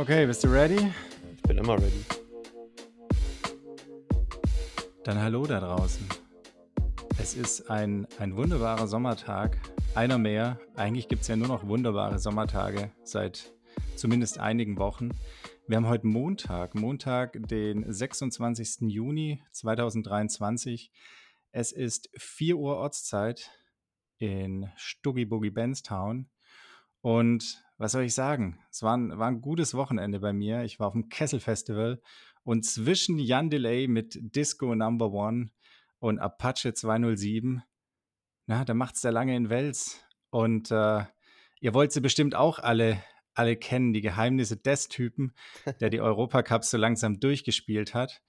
Okay, bist du ready? Ich bin immer ready. Dann hallo da draußen. Es ist ein, ein wunderbarer Sommertag. Einer mehr. Eigentlich gibt es ja nur noch wunderbare Sommertage seit zumindest einigen Wochen. Wir haben heute Montag, Montag, den 26. Juni 2023. Es ist 4 Uhr Ortszeit in Stuggy Boogie Benstown. Und was soll ich sagen? Es war ein, war ein gutes Wochenende bei mir. Ich war auf dem Kessel Festival und zwischen Jan Delay mit Disco Number One und Apache 207, na, da macht's der lange in Wels. Und äh, ihr wollt sie bestimmt auch alle, alle kennen, die Geheimnisse des Typen, der die Europacups so langsam durchgespielt hat.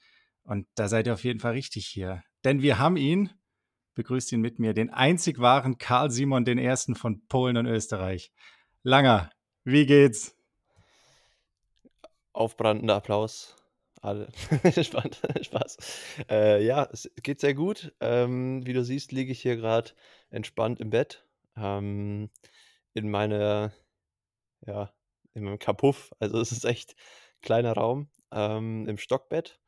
Und da seid ihr auf jeden Fall richtig hier. Denn wir haben ihn, begrüßt ihn mit mir, den einzig wahren Karl Simon I. von Polen und Österreich. Langer, wie geht's? Aufbrandender Applaus. Alle. Spannend. Spaß. Äh, ja, es geht sehr gut. Ähm, wie du siehst, liege ich hier gerade entspannt im Bett. Ähm, in meiner, ja, in meinem Kapuff. Also es ist echt kleiner Raum ähm, im Stockbett.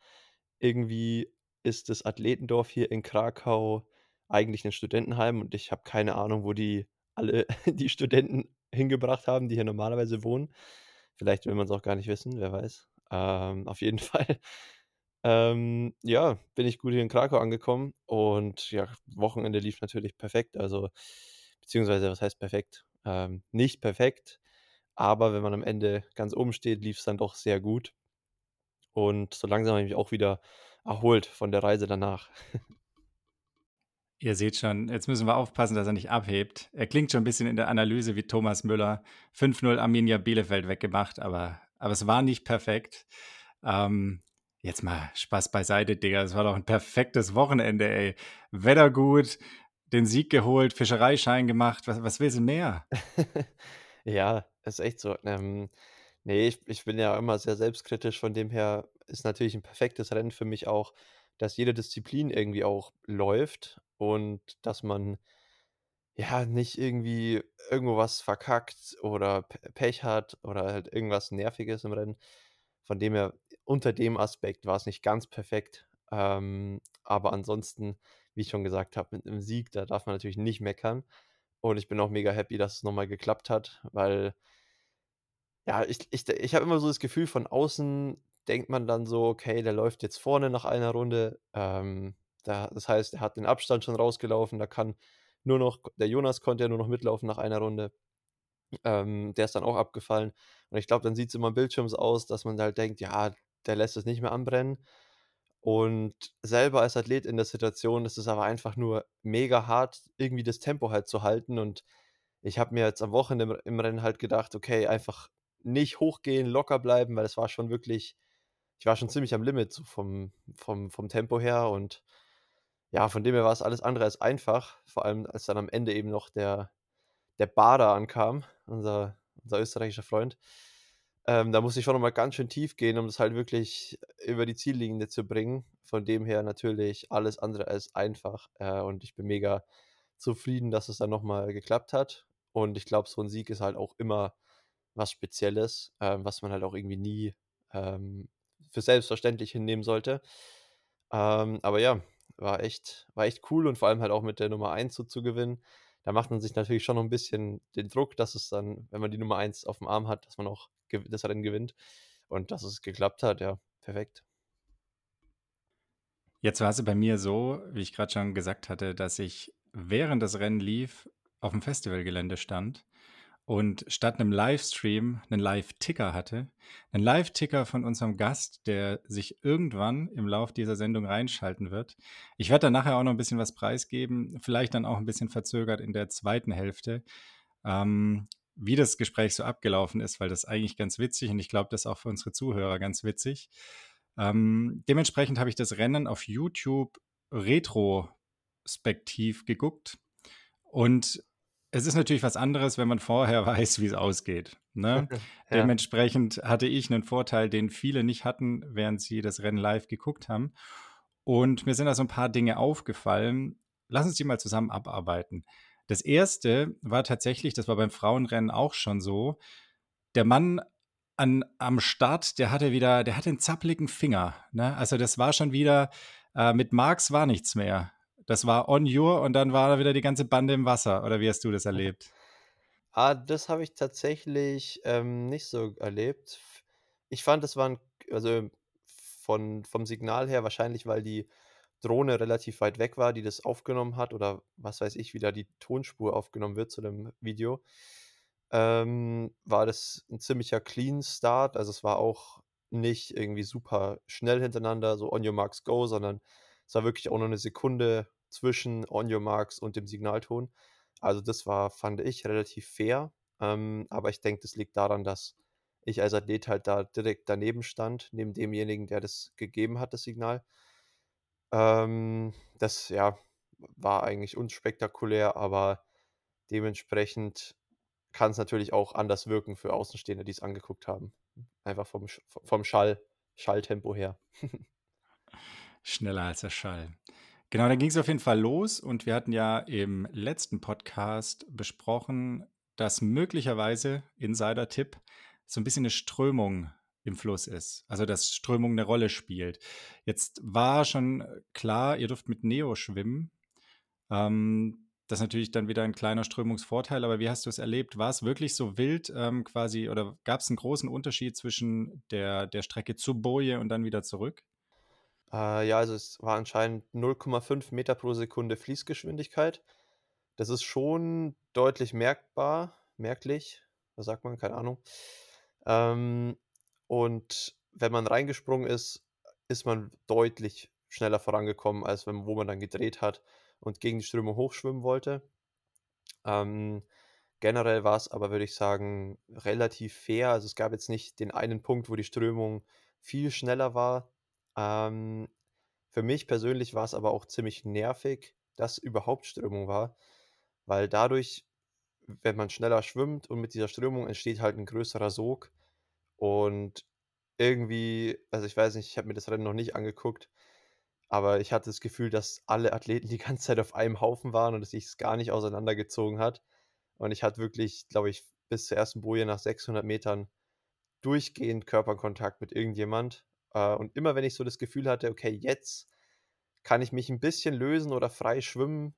Irgendwie ist das Athletendorf hier in Krakau eigentlich ein Studentenheim und ich habe keine Ahnung, wo die alle die Studenten hingebracht haben, die hier normalerweise wohnen. Vielleicht will man es auch gar nicht wissen, wer weiß. Ähm, auf jeden Fall, ähm, ja, bin ich gut hier in Krakau angekommen und ja, Wochenende lief natürlich perfekt. Also, beziehungsweise, was heißt perfekt? Ähm, nicht perfekt, aber wenn man am Ende ganz oben steht, lief es dann doch sehr gut. Und so langsam habe ich mich auch wieder erholt von der Reise danach. Ihr seht schon, jetzt müssen wir aufpassen, dass er nicht abhebt. Er klingt schon ein bisschen in der Analyse wie Thomas Müller. 5-0 Arminia Bielefeld weggemacht, aber, aber es war nicht perfekt. Ähm, jetzt mal Spaß beiseite, Digga. Es war doch ein perfektes Wochenende, ey. Wetter gut, den Sieg geholt, Fischereischein gemacht. Was, was willst du mehr? ja, ist echt so. Ähm, nee, ich, ich bin ja immer sehr selbstkritisch. Von dem her ist natürlich ein perfektes Rennen für mich auch, dass jede Disziplin irgendwie auch läuft und dass man ja nicht irgendwie irgendwo was verkackt oder Pech hat oder halt irgendwas Nerviges im Rennen. Von dem her, unter dem Aspekt war es nicht ganz perfekt. Ähm, aber ansonsten, wie ich schon gesagt habe, mit einem Sieg, da darf man natürlich nicht meckern. Und ich bin auch mega happy, dass es nochmal geklappt hat, weil ja, ich, ich, ich habe immer so das Gefühl, von außen denkt man dann so, okay, der läuft jetzt vorne nach einer Runde. Ähm, da, das heißt, er hat den Abstand schon rausgelaufen. Da kann nur noch, der Jonas konnte ja nur noch mitlaufen nach einer Runde. Ähm, der ist dann auch abgefallen. Und ich glaube, dann sieht es immer Bildschirms aus, dass man halt denkt, ja, der lässt es nicht mehr anbrennen. Und selber als Athlet in der Situation ist es aber einfach nur mega hart, irgendwie das Tempo halt zu halten. Und ich habe mir jetzt am Wochenende im, Rennen halt gedacht, okay, einfach nicht hochgehen, locker bleiben, weil es war schon wirklich, ich war schon ziemlich am Limit so vom, vom, vom Tempo her und ja, von dem her war es alles andere als einfach, vor allem als dann am Ende eben noch der, der Bader ankam, unser, unser österreichischer Freund. Ähm, da musste ich schon nochmal ganz schön tief gehen, um das halt wirklich über die Ziellinie zu bringen. Von dem her natürlich alles andere als einfach. Äh, und ich bin mega zufrieden, dass es dann nochmal geklappt hat. Und ich glaube, so ein Sieg ist halt auch immer was Spezielles, äh, was man halt auch irgendwie nie ähm, für selbstverständlich hinnehmen sollte. Ähm, aber ja, war echt, war echt cool und vor allem halt auch mit der Nummer 1 so zu gewinnen. Da macht man sich natürlich schon noch ein bisschen den Druck, dass es dann, wenn man die Nummer 1 auf dem Arm hat, dass man auch das Rennen gewinnt. Und dass es geklappt hat, ja, perfekt. Jetzt war es bei mir so, wie ich gerade schon gesagt hatte, dass ich während das Rennen lief auf dem Festivalgelände stand und statt einem Livestream einen Live-Ticker hatte. Einen Live-Ticker von unserem Gast, der sich irgendwann im Lauf dieser Sendung reinschalten wird. Ich werde dann nachher auch noch ein bisschen was preisgeben, vielleicht dann auch ein bisschen verzögert in der zweiten Hälfte, ähm, wie das Gespräch so abgelaufen ist, weil das eigentlich ganz witzig und ich glaube, das ist auch für unsere Zuhörer ganz witzig. Ähm, dementsprechend habe ich das Rennen auf YouTube retrospektiv geguckt und es ist natürlich was anderes, wenn man vorher weiß, wie es ausgeht. Ne? ja. Dementsprechend hatte ich einen Vorteil, den viele nicht hatten, während sie das Rennen live geguckt haben. Und mir sind da so ein paar Dinge aufgefallen. Lass uns die mal zusammen abarbeiten. Das erste war tatsächlich, das war beim Frauenrennen auch schon so, der Mann an, am Start, der hatte wieder, der hatte einen zappligen Finger. Ne? Also das war schon wieder, äh, mit Marx war nichts mehr. Das war on your und dann war da wieder die ganze Bande im Wasser. Oder wie hast du das erlebt? Ah, das habe ich tatsächlich, ähm, nicht so erlebt. Ich fand, das waren also von vom Signal her wahrscheinlich, weil die Drohne relativ weit weg war, die das aufgenommen hat oder was weiß ich, wie da die Tonspur aufgenommen wird zu dem Video, ähm, war das ein ziemlicher Clean Start. Also, es war auch nicht irgendwie super schnell hintereinander, so on your marks go, sondern es war wirklich auch nur eine Sekunde zwischen on your marks und dem Signalton. Also, das war, fand ich, relativ fair. Ähm, aber ich denke, das liegt daran, dass ich als Athlet halt da direkt daneben stand, neben demjenigen, der das gegeben hat, das Signal. Ähm, das, ja, war eigentlich unspektakulär, aber dementsprechend kann es natürlich auch anders wirken für Außenstehende, die es angeguckt haben. Einfach vom, vom Schall, Schalltempo her. Schneller als der Schall. Genau, dann ging es auf jeden Fall los und wir hatten ja im letzten Podcast besprochen, dass möglicherweise, Insider-Tipp, so ein bisschen eine Strömung im Fluss ist. Also dass Strömung eine Rolle spielt. Jetzt war schon klar, ihr dürft mit Neo schwimmen. Ähm, das ist natürlich dann wieder ein kleiner Strömungsvorteil, aber wie hast du es erlebt? War es wirklich so wild ähm, quasi oder gab es einen großen Unterschied zwischen der, der Strecke zur Boje und dann wieder zurück? Äh, ja, also es war anscheinend 0,5 Meter pro Sekunde Fließgeschwindigkeit. Das ist schon deutlich merkbar, merklich, was sagt man, keine Ahnung. Ähm, und wenn man reingesprungen ist, ist man deutlich schneller vorangekommen, als wenn, wo man dann gedreht hat und gegen die Strömung hochschwimmen wollte. Ähm, generell war es aber, würde ich sagen, relativ fair. Also es gab jetzt nicht den einen Punkt, wo die Strömung viel schneller war. Ähm, für mich persönlich war es aber auch ziemlich nervig, dass überhaupt Strömung war, weil dadurch, wenn man schneller schwimmt und mit dieser Strömung entsteht halt ein größerer Sog und irgendwie, also ich weiß nicht, ich habe mir das Rennen noch nicht angeguckt, aber ich hatte das Gefühl, dass alle Athleten die ganze Zeit auf einem Haufen waren und es sich gar nicht auseinandergezogen hat. Und ich hatte wirklich, glaube ich, bis zur ersten Boje nach 600 Metern durchgehend Körperkontakt mit irgendjemand. Äh, und immer wenn ich so das Gefühl hatte, okay, jetzt kann ich mich ein bisschen lösen oder frei schwimmen,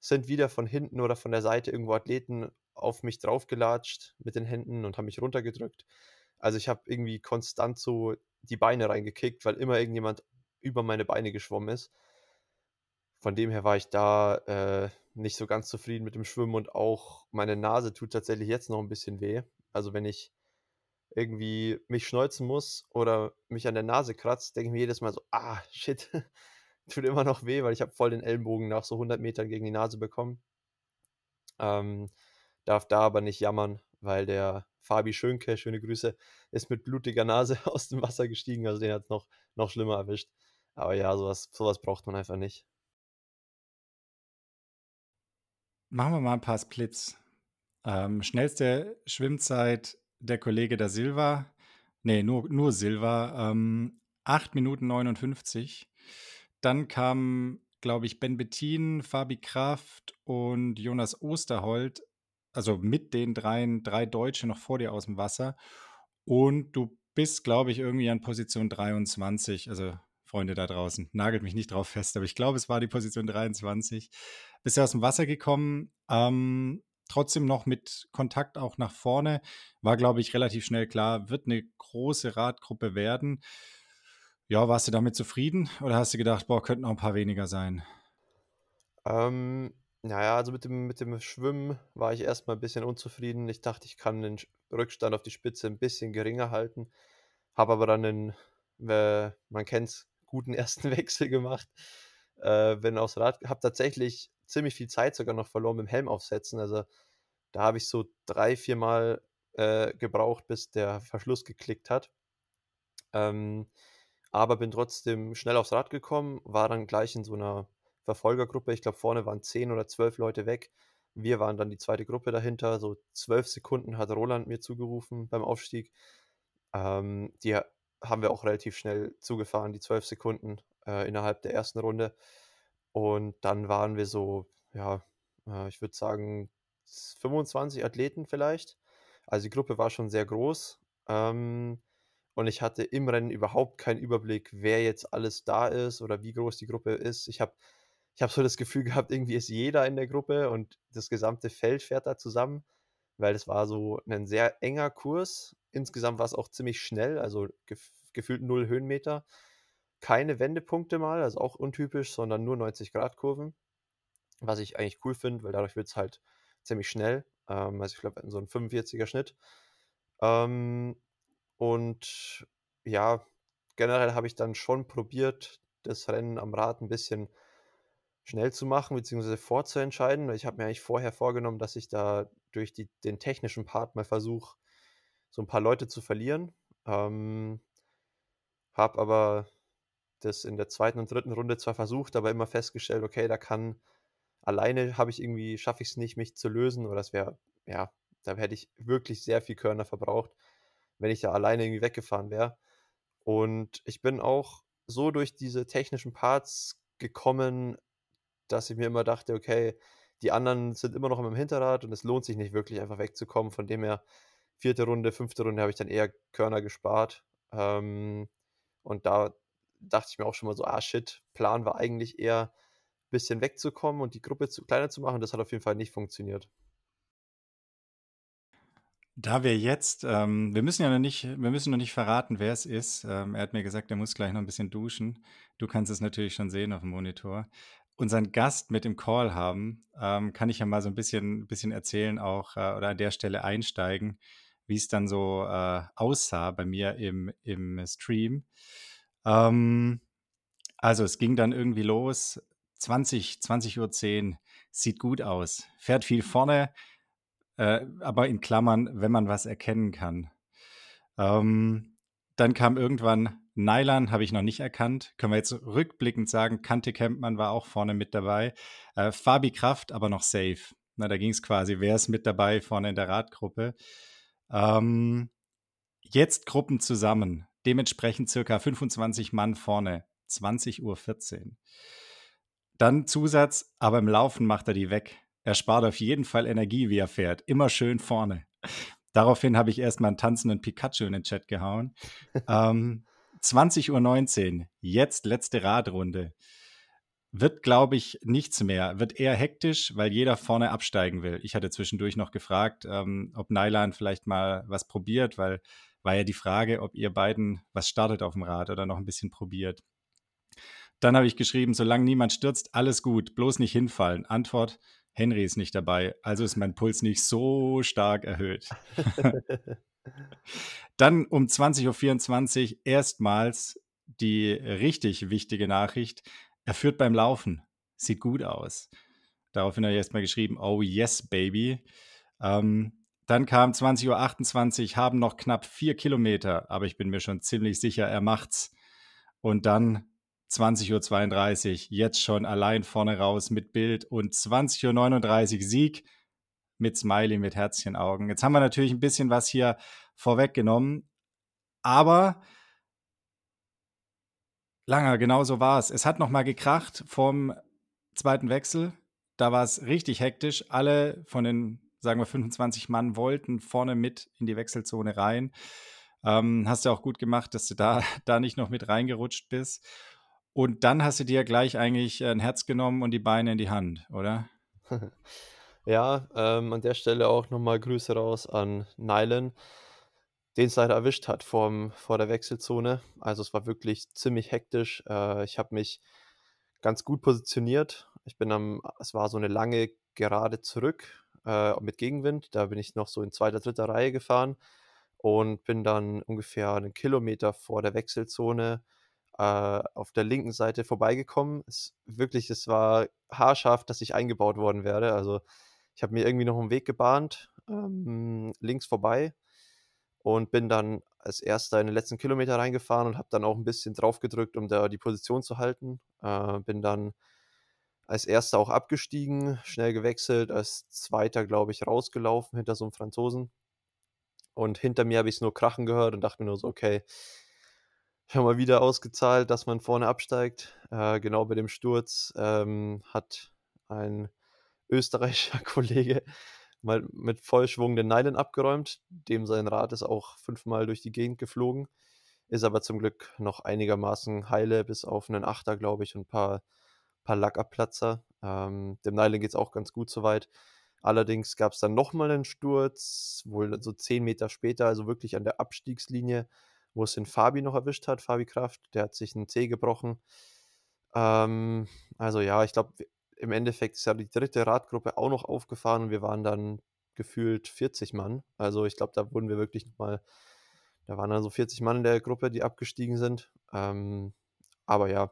sind wieder von hinten oder von der Seite irgendwo Athleten auf mich draufgelatscht mit den Händen und haben mich runtergedrückt. Also ich habe irgendwie konstant so die Beine reingekickt, weil immer irgendjemand über meine Beine geschwommen ist. Von dem her war ich da äh, nicht so ganz zufrieden mit dem Schwimmen und auch meine Nase tut tatsächlich jetzt noch ein bisschen weh. Also wenn ich irgendwie mich schneuzen muss oder mich an der Nase kratzt, denke ich mir jedes Mal so, ah, shit, tut immer noch weh, weil ich habe voll den Ellenbogen nach so 100 Metern gegen die Nase bekommen. Ähm, darf da aber nicht jammern, weil der Fabi Schönke, schöne Grüße, ist mit blutiger Nase aus dem Wasser gestiegen, also den hat es noch, noch schlimmer erwischt. Aber ja, sowas, sowas braucht man einfach nicht. Machen wir mal ein paar Splits. Ähm, schnellste Schwimmzeit der Kollege da Silva. Nee, nur, nur Silva. Ähm, 8 Minuten 59. Dann kamen, glaube ich, Ben Bettin, Fabi Kraft und Jonas Osterholt. Also mit den dreien, drei Deutsche noch vor dir aus dem Wasser. Und du bist, glaube ich, irgendwie an Position 23. Also Freunde da draußen. Nagelt mich nicht drauf fest, aber ich glaube, es war die Position 23. Bist du aus dem Wasser gekommen, ähm, trotzdem noch mit Kontakt auch nach vorne. War, glaube ich, relativ schnell klar, wird eine große Radgruppe werden. Ja, warst du damit zufrieden oder hast du gedacht, boah, könnten auch ein paar weniger sein? Ähm, naja, also mit dem, mit dem Schwimmen war ich erstmal ein bisschen unzufrieden. Ich dachte, ich kann den Rückstand auf die Spitze ein bisschen geringer halten. Habe aber dann einen, äh, man kennt es, guten ersten Wechsel gemacht. Äh, bin aufs Rad, habe tatsächlich ziemlich viel Zeit sogar noch verloren mit dem Helm aufsetzen. Also da habe ich so drei, vier Mal äh, gebraucht, bis der Verschluss geklickt hat. Ähm, aber bin trotzdem schnell aufs Rad gekommen, war dann gleich in so einer Verfolgergruppe. Ich glaube, vorne waren zehn oder zwölf Leute weg. Wir waren dann die zweite Gruppe dahinter. So zwölf Sekunden hat Roland mir zugerufen beim Aufstieg. Ähm, die haben wir auch relativ schnell zugefahren, die zwölf Sekunden äh, innerhalb der ersten Runde. Und dann waren wir so, ja, äh, ich würde sagen, 25 Athleten vielleicht. Also die Gruppe war schon sehr groß. Ähm, und ich hatte im Rennen überhaupt keinen Überblick, wer jetzt alles da ist oder wie groß die Gruppe ist. Ich habe ich habe so das Gefühl gehabt, irgendwie ist jeder in der Gruppe und das gesamte Feld fährt da zusammen, weil es war so ein sehr enger Kurs. Insgesamt war es auch ziemlich schnell, also gef gefühlt null Höhenmeter. Keine Wendepunkte mal, also auch untypisch, sondern nur 90-Grad-Kurven, was ich eigentlich cool finde, weil dadurch wird es halt ziemlich schnell. Ähm, also ich glaube, so ein 45er Schnitt. Ähm, und ja, generell habe ich dann schon probiert, das Rennen am Rad ein bisschen schnell zu machen, beziehungsweise vorzuentscheiden. Ich habe mir eigentlich vorher vorgenommen, dass ich da durch die, den technischen Part mal versuche, so ein paar Leute zu verlieren. Ähm, habe aber das in der zweiten und dritten Runde zwar versucht, aber immer festgestellt, okay, da kann alleine habe ich irgendwie, schaffe ich es nicht, mich zu lösen, oder das wäre, ja, da hätte ich wirklich sehr viel Körner verbraucht, wenn ich da alleine irgendwie weggefahren wäre. Und ich bin auch so durch diese technischen Parts gekommen, dass ich mir immer dachte, okay, die anderen sind immer noch im Hinterrad und es lohnt sich nicht wirklich einfach wegzukommen. Von dem her, vierte Runde, fünfte Runde habe ich dann eher Körner gespart. Ähm, und da dachte ich mir auch schon mal so, ah shit, Plan war eigentlich eher ein bisschen wegzukommen und die Gruppe zu, kleiner zu machen. Das hat auf jeden Fall nicht funktioniert. Da wir jetzt, ähm, wir müssen ja noch nicht, wir müssen noch nicht verraten, wer es ist. Ähm, er hat mir gesagt, er muss gleich noch ein bisschen duschen. Du kannst es natürlich schon sehen auf dem Monitor. Unseren Gast mit im Call haben, ähm, kann ich ja mal so ein bisschen, bisschen erzählen auch äh, oder an der Stelle einsteigen, wie es dann so äh, aussah bei mir im, im Stream. Ähm, also es ging dann irgendwie los, 20, 20 Uhr 10, sieht gut aus, fährt viel vorne, äh, aber in Klammern, wenn man was erkennen kann. Ähm, dann kam irgendwann Nylan, habe ich noch nicht erkannt. Können wir jetzt rückblickend sagen, Kante Kempmann war auch vorne mit dabei. Äh, Fabi Kraft aber noch safe. Na, da ging es quasi, wer ist mit dabei vorne in der Radgruppe. Ähm, jetzt Gruppen zusammen. Dementsprechend circa 25 Mann vorne. 20.14 Uhr. Dann Zusatz, aber im Laufen macht er die weg. Er spart auf jeden Fall Energie, wie er fährt. Immer schön vorne. Daraufhin habe ich erstmal einen tanzenden Pikachu in den Chat gehauen. ähm, 20.19 Uhr, jetzt letzte Radrunde. Wird, glaube ich, nichts mehr. Wird eher hektisch, weil jeder vorne absteigen will. Ich hatte zwischendurch noch gefragt, ähm, ob Nylan vielleicht mal was probiert, weil war ja die Frage, ob ihr beiden was startet auf dem Rad oder noch ein bisschen probiert. Dann habe ich geschrieben, solange niemand stürzt, alles gut, bloß nicht hinfallen. Antwort, Henry ist nicht dabei, also ist mein Puls nicht so stark erhöht. Dann um 20.24 Uhr erstmals die richtig wichtige Nachricht. Er führt beim Laufen. Sieht gut aus. Daraufhin habe ich erstmal geschrieben, oh yes, baby. Ähm, dann kam 20.28 Uhr, haben noch knapp vier Kilometer, aber ich bin mir schon ziemlich sicher, er macht's. Und dann 20.32 Uhr, jetzt schon allein vorne raus mit Bild und 20.39 Uhr Sieg mit Smiley, mit Herzchenaugen. Jetzt haben wir natürlich ein bisschen was hier vorweggenommen, aber Langer, genau so war es. Es hat nochmal gekracht vom zweiten Wechsel. Da war es richtig hektisch. Alle von den, sagen wir, 25 Mann wollten vorne mit in die Wechselzone rein. Ähm, hast du auch gut gemacht, dass du da, da nicht noch mit reingerutscht bist. Und dann hast du dir gleich eigentlich ein Herz genommen und die Beine in die Hand, oder? ja, ähm, an der Stelle auch nochmal Grüße raus an Nylan, den es leider erwischt hat vorm, vor der Wechselzone. Also es war wirklich ziemlich hektisch. Äh, ich habe mich ganz gut positioniert. Ich bin am, es war so eine lange Gerade zurück äh, mit Gegenwind. Da bin ich noch so in zweiter, dritter Reihe gefahren und bin dann ungefähr einen Kilometer vor der Wechselzone äh, auf der linken Seite vorbeigekommen. Es, wirklich, es war haarscharf, dass ich eingebaut worden werde. Also ich habe mir irgendwie noch einen Weg gebahnt, ähm, links vorbei und bin dann als erster in den letzten Kilometer reingefahren und habe dann auch ein bisschen drauf gedrückt, um da die Position zu halten. Äh, bin dann als erster auch abgestiegen, schnell gewechselt, als zweiter, glaube ich, rausgelaufen hinter so einem Franzosen. Und hinter mir habe ich es nur krachen gehört und dachte mir nur so, okay, schon mal wieder ausgezahlt, dass man vorne absteigt. Äh, genau bei dem Sturz ähm, hat ein österreichischer Kollege mal mit Vollschwung den Nylon abgeräumt. Dem sein Rad ist auch fünfmal durch die Gegend geflogen. Ist aber zum Glück noch einigermaßen heile, bis auf einen Achter, glaube ich, und ein paar, paar Lackabplatzer. Ähm, dem Nylon geht es auch ganz gut soweit. Allerdings gab es dann nochmal einen Sturz, wohl so zehn Meter später, also wirklich an der Abstiegslinie, wo es den Fabi noch erwischt hat, Fabi Kraft. Der hat sich einen Zeh gebrochen. Ähm, also ja, ich glaube, im Endeffekt ist ja die dritte Radgruppe auch noch aufgefahren und wir waren dann gefühlt 40 Mann. Also ich glaube, da wurden wir wirklich nochmal, da waren dann so 40 Mann in der Gruppe, die abgestiegen sind. Ähm, aber ja,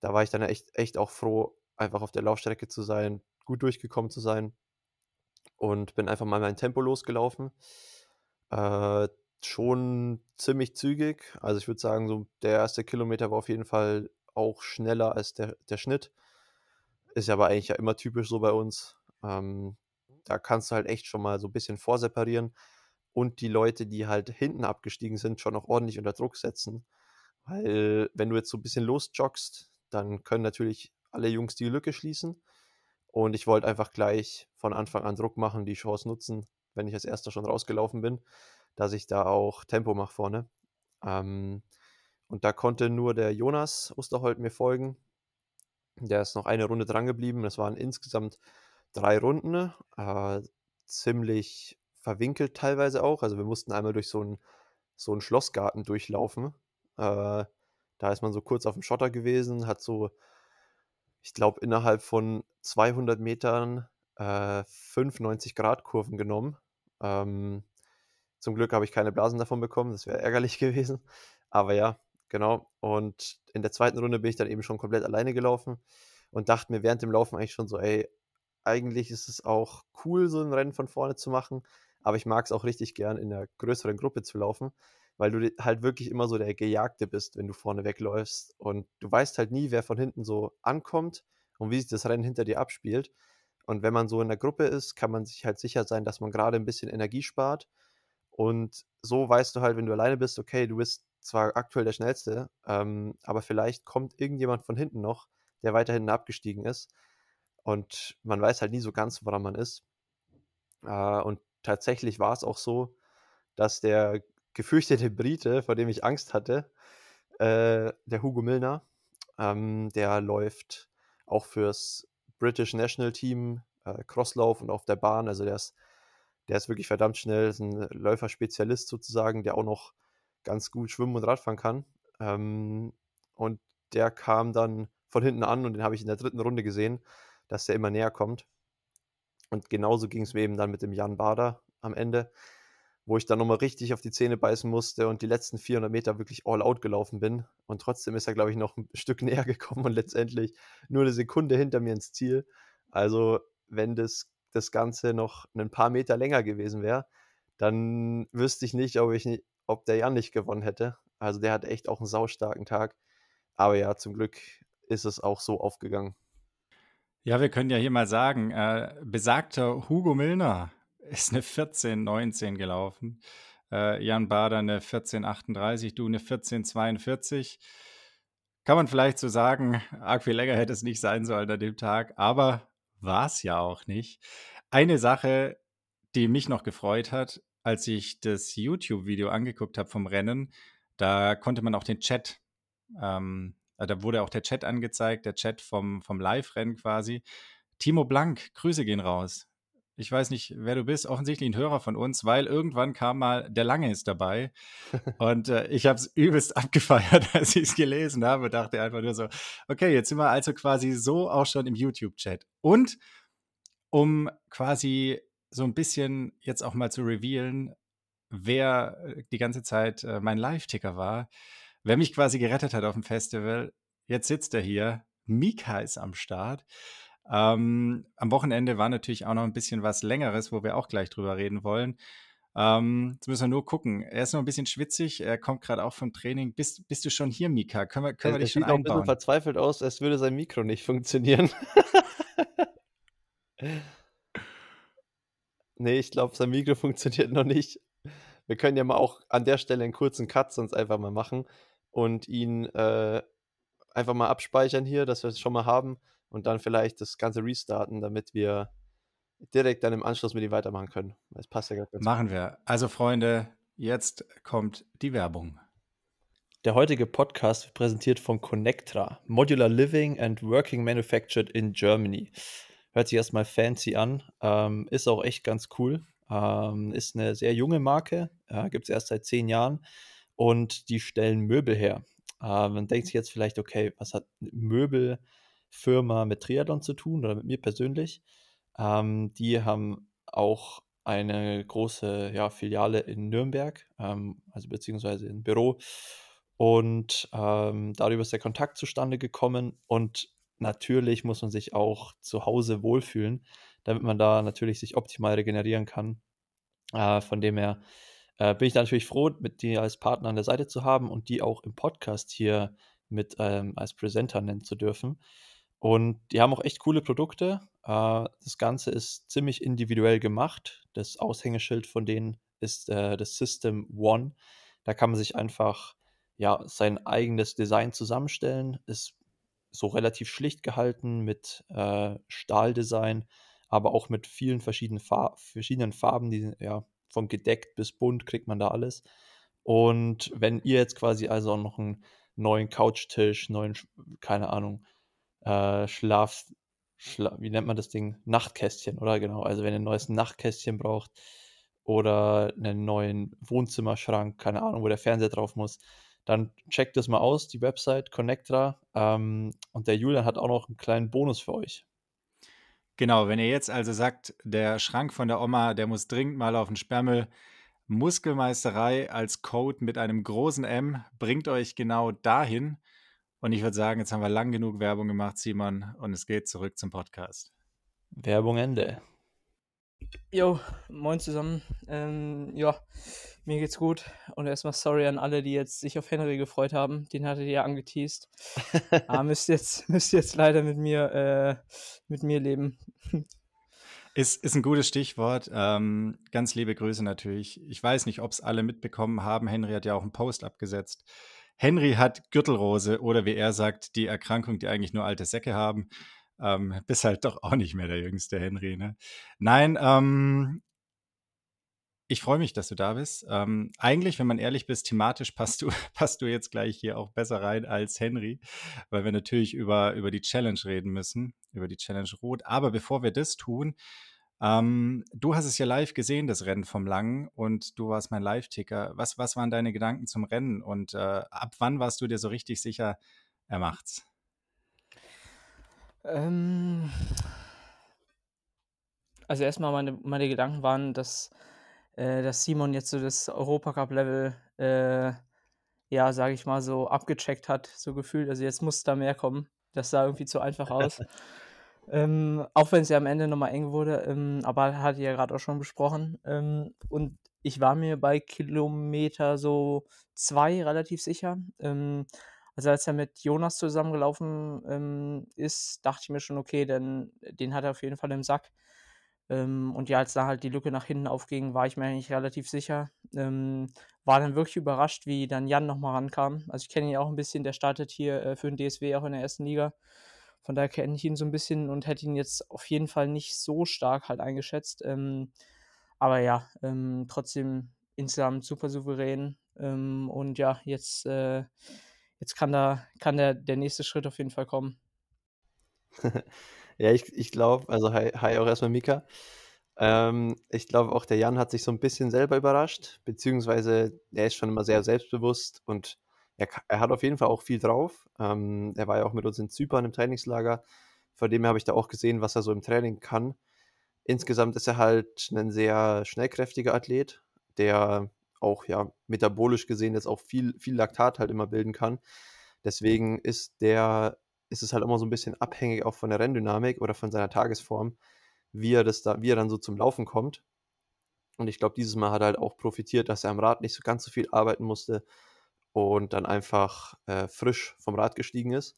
da war ich dann echt, echt auch froh, einfach auf der Laufstrecke zu sein, gut durchgekommen zu sein und bin einfach mal mein Tempo losgelaufen. Äh, schon ziemlich zügig. Also ich würde sagen, so der erste Kilometer war auf jeden Fall auch schneller als der, der Schnitt. Ist ja aber eigentlich ja immer typisch so bei uns. Ähm, da kannst du halt echt schon mal so ein bisschen vorseparieren und die Leute, die halt hinten abgestiegen sind, schon auch ordentlich unter Druck setzen. Weil wenn du jetzt so ein bisschen losjoggst, dann können natürlich alle Jungs die Lücke schließen. Und ich wollte einfach gleich von Anfang an Druck machen, die Chance nutzen, wenn ich als erster schon rausgelaufen bin, dass ich da auch Tempo mache vorne. Ähm, und da konnte nur der Jonas Osterholt mir folgen. Der ist noch eine Runde dran geblieben. Das waren insgesamt drei Runden. Äh, ziemlich verwinkelt teilweise auch. Also wir mussten einmal durch so einen so Schlossgarten durchlaufen. Äh, da ist man so kurz auf dem Schotter gewesen, hat so, ich glaube, innerhalb von 200 Metern äh, 95 Grad Kurven genommen. Ähm, zum Glück habe ich keine Blasen davon bekommen, das wäre ärgerlich gewesen. Aber ja, genau. Und in der zweiten Runde bin ich dann eben schon komplett alleine gelaufen und dachte mir während dem Laufen eigentlich schon so, ey, eigentlich ist es auch cool, so ein Rennen von vorne zu machen, aber ich mag es auch richtig gern, in einer größeren Gruppe zu laufen, weil du halt wirklich immer so der Gejagte bist, wenn du vorne wegläufst und du weißt halt nie, wer von hinten so ankommt und wie sich das Rennen hinter dir abspielt. Und wenn man so in der Gruppe ist, kann man sich halt sicher sein, dass man gerade ein bisschen Energie spart. Und so weißt du halt, wenn du alleine bist, okay, du bist zwar aktuell der Schnellste, ähm, aber vielleicht kommt irgendjemand von hinten noch, der weiter hinten abgestiegen ist. Und man weiß halt nie so ganz, woran man ist. Äh, und tatsächlich war es auch so, dass der gefürchtete Brite, vor dem ich Angst hatte, äh, der Hugo Milner, ähm, der läuft auch fürs British National Team äh, Crosslauf und auf der Bahn. Also der ist, der ist wirklich verdammt schnell, ist ein Läuferspezialist sozusagen, der auch noch ganz gut schwimmen und Radfahren kann. Ähm, und der kam dann von hinten an und den habe ich in der dritten Runde gesehen, dass der immer näher kommt. Und genauso ging es mir eben dann mit dem Jan Bader am Ende, wo ich dann nochmal richtig auf die Zähne beißen musste und die letzten 400 Meter wirklich all out gelaufen bin. Und trotzdem ist er, glaube ich, noch ein Stück näher gekommen und letztendlich nur eine Sekunde hinter mir ins Ziel. Also, wenn das, das Ganze noch ein paar Meter länger gewesen wäre, dann wüsste ich nicht, ob, ich ob der Jan nicht gewonnen hätte. Also, der hat echt auch einen saustarken Tag. Aber ja, zum Glück ist es auch so aufgegangen. Ja, wir können ja hier mal sagen, äh, besagter Hugo Milner ist eine 14,19 gelaufen. Äh, Jan Bader eine 14,38, du eine 14,42. Kann man vielleicht so sagen, arg viel länger hätte es nicht sein sollen an dem Tag, aber war es ja auch nicht. Eine Sache, die mich noch gefreut hat, als ich das YouTube-Video angeguckt habe vom Rennen, da konnte man auch den Chat ähm, äh, da wurde auch der Chat angezeigt, der Chat vom, vom Live-Rennen quasi. Timo Blank, Grüße gehen raus. Ich weiß nicht, wer du bist, offensichtlich ein Hörer von uns, weil irgendwann kam mal der Lange ist dabei und äh, ich habe es übelst abgefeiert, als ich es gelesen habe. Dachte einfach nur so, okay, jetzt sind wir also quasi so auch schon im YouTube-Chat. Und um quasi so ein bisschen jetzt auch mal zu revealen, wer äh, die ganze Zeit äh, mein Live-Ticker war, wer mich quasi gerettet hat auf dem Festival, jetzt sitzt er hier. Mika ist am Start. Ähm, am Wochenende war natürlich auch noch ein bisschen was Längeres, wo wir auch gleich drüber reden wollen. Ähm, jetzt müssen wir nur gucken. Er ist noch ein bisschen schwitzig. Er kommt gerade auch vom Training. Bist, bist du schon hier, Mika? Können wir, können wir dich schon einbauen? sieht auch ein bisschen verzweifelt aus, als würde sein Mikro nicht funktionieren. nee, ich glaube, sein Mikro funktioniert noch nicht. Wir können ja mal auch an der Stelle einen kurzen Cut sonst einfach mal machen und ihn äh, einfach mal abspeichern hier, dass wir es schon mal haben und dann vielleicht das Ganze restarten, damit wir direkt dann im Anschluss mit ihm weitermachen können. Das passt ja ganz gut. Machen wir. Also Freunde, jetzt kommt die Werbung. Der heutige Podcast wird präsentiert von Connectra, Modular Living and Working Manufactured in Germany. Hört sich erstmal fancy an, ähm, ist auch echt ganz cool. Ähm, ist eine sehr junge Marke, äh, gibt es erst seit zehn Jahren und die stellen Möbel her. Äh, man denkt sich jetzt vielleicht, okay, was hat eine Möbelfirma mit Triathlon zu tun oder mit mir persönlich? Ähm, die haben auch eine große ja, Filiale in Nürnberg, ähm, also beziehungsweise ein Büro und ähm, darüber ist der Kontakt zustande gekommen. Und natürlich muss man sich auch zu Hause wohlfühlen, damit man da natürlich sich optimal regenerieren kann. Äh, von dem her äh, bin ich natürlich froh, mit dir als Partner an der Seite zu haben und die auch im Podcast hier mit ähm, als Presenter nennen zu dürfen. Und die haben auch echt coole Produkte. Äh, das Ganze ist ziemlich individuell gemacht. Das Aushängeschild von denen ist äh, das System One. Da kann man sich einfach ja, sein eigenes Design zusammenstellen. Ist so relativ schlicht gehalten mit äh, Stahldesign, aber auch mit vielen verschiedenen, Far verschiedenen Farben, die ja von gedeckt bis bunt kriegt man da alles. Und wenn ihr jetzt quasi also noch einen neuen Couchtisch, neuen, keine Ahnung, äh, Schlaf, Schla wie nennt man das Ding? Nachtkästchen, oder? Genau. Also wenn ihr ein neues Nachtkästchen braucht oder einen neuen Wohnzimmerschrank, keine Ahnung, wo der Fernseher drauf muss, dann checkt das mal aus, die Website Connectra. Ähm, und der Julian hat auch noch einen kleinen Bonus für euch. Genau, wenn ihr jetzt also sagt, der Schrank von der Oma, der muss dringend mal auf den Sperrmüll, Muskelmeisterei als Code mit einem großen M bringt euch genau dahin. Und ich würde sagen, jetzt haben wir lang genug Werbung gemacht, Simon, und es geht zurück zum Podcast. Werbung Ende. Jo, moin zusammen. Ähm, ja, mir geht's gut. Und erstmal sorry an alle, die jetzt sich auf Henry gefreut haben. Den hattet ihr ja angeteased. Aber müsst jetzt, müsst jetzt leider mit mir, äh, mit mir leben. Ist, ist ein gutes Stichwort. Ähm, ganz liebe Grüße natürlich. Ich weiß nicht, ob es alle mitbekommen haben. Henry hat ja auch einen Post abgesetzt. Henry hat Gürtelrose oder wie er sagt, die Erkrankung, die eigentlich nur alte Säcke haben. Ähm, bist halt doch auch nicht mehr der jüngste Henry, ne? Nein, ähm, ich freue mich, dass du da bist. Ähm, eigentlich, wenn man ehrlich bist, thematisch passt du, passt du jetzt gleich hier auch besser rein als Henry, weil wir natürlich über, über die Challenge reden müssen, über die Challenge Rot. Aber bevor wir das tun, ähm, du hast es ja live gesehen, das Rennen vom Langen, und du warst mein Live-Ticker. Was, was waren deine Gedanken zum Rennen und äh, ab wann warst du dir so richtig sicher, er macht's? Ähm, also erstmal meine, meine Gedanken waren, dass, äh, dass Simon jetzt so das Europacup-Level, äh, ja, sage ich mal, so abgecheckt hat, so gefühlt. Also jetzt muss da mehr kommen. Das sah irgendwie zu einfach aus. ähm, auch wenn es ja am Ende nochmal eng wurde, ähm, aber hatte ich ja gerade auch schon besprochen. Ähm, und ich war mir bei Kilometer so zwei relativ sicher. Ähm, also als er mit Jonas zusammengelaufen ähm, ist, dachte ich mir schon, okay, denn den hat er auf jeden Fall im Sack. Ähm, und ja, als da halt die Lücke nach hinten aufging, war ich mir eigentlich relativ sicher. War dann wirklich überrascht, wie dann Jan nochmal rankam. Also ich kenne ihn auch ein bisschen, der startet hier äh, für den DSW auch in der ersten Liga. Von daher kenne ich ihn so ein bisschen und hätte ihn jetzt auf jeden Fall nicht so stark halt eingeschätzt. Ähm, aber ja, ähm, trotzdem insgesamt super souverän. Ähm, und ja, jetzt äh, jetzt kann da kann der, der nächste Schritt auf jeden Fall kommen. ja, ich, ich glaube, also hi, hi auch erstmal Mika. Ähm, ich glaube auch der Jan hat sich so ein bisschen selber überrascht, beziehungsweise er ist schon immer sehr selbstbewusst und er, er hat auf jeden Fall auch viel drauf. Ähm, er war ja auch mit uns in Zypern im Trainingslager. Von dem her habe ich da auch gesehen, was er so im Training kann. Insgesamt ist er halt ein sehr schnellkräftiger Athlet, der auch ja metabolisch gesehen jetzt auch viel, viel Laktat halt immer bilden kann. Deswegen ist der, ist es halt immer so ein bisschen abhängig auch von der Renndynamik oder von seiner Tagesform, wie er das da, wie er dann so zum Laufen kommt. Und ich glaube, dieses Mal hat er halt auch profitiert, dass er am Rad nicht so ganz so viel arbeiten musste und dann einfach äh, frisch vom Rad gestiegen ist.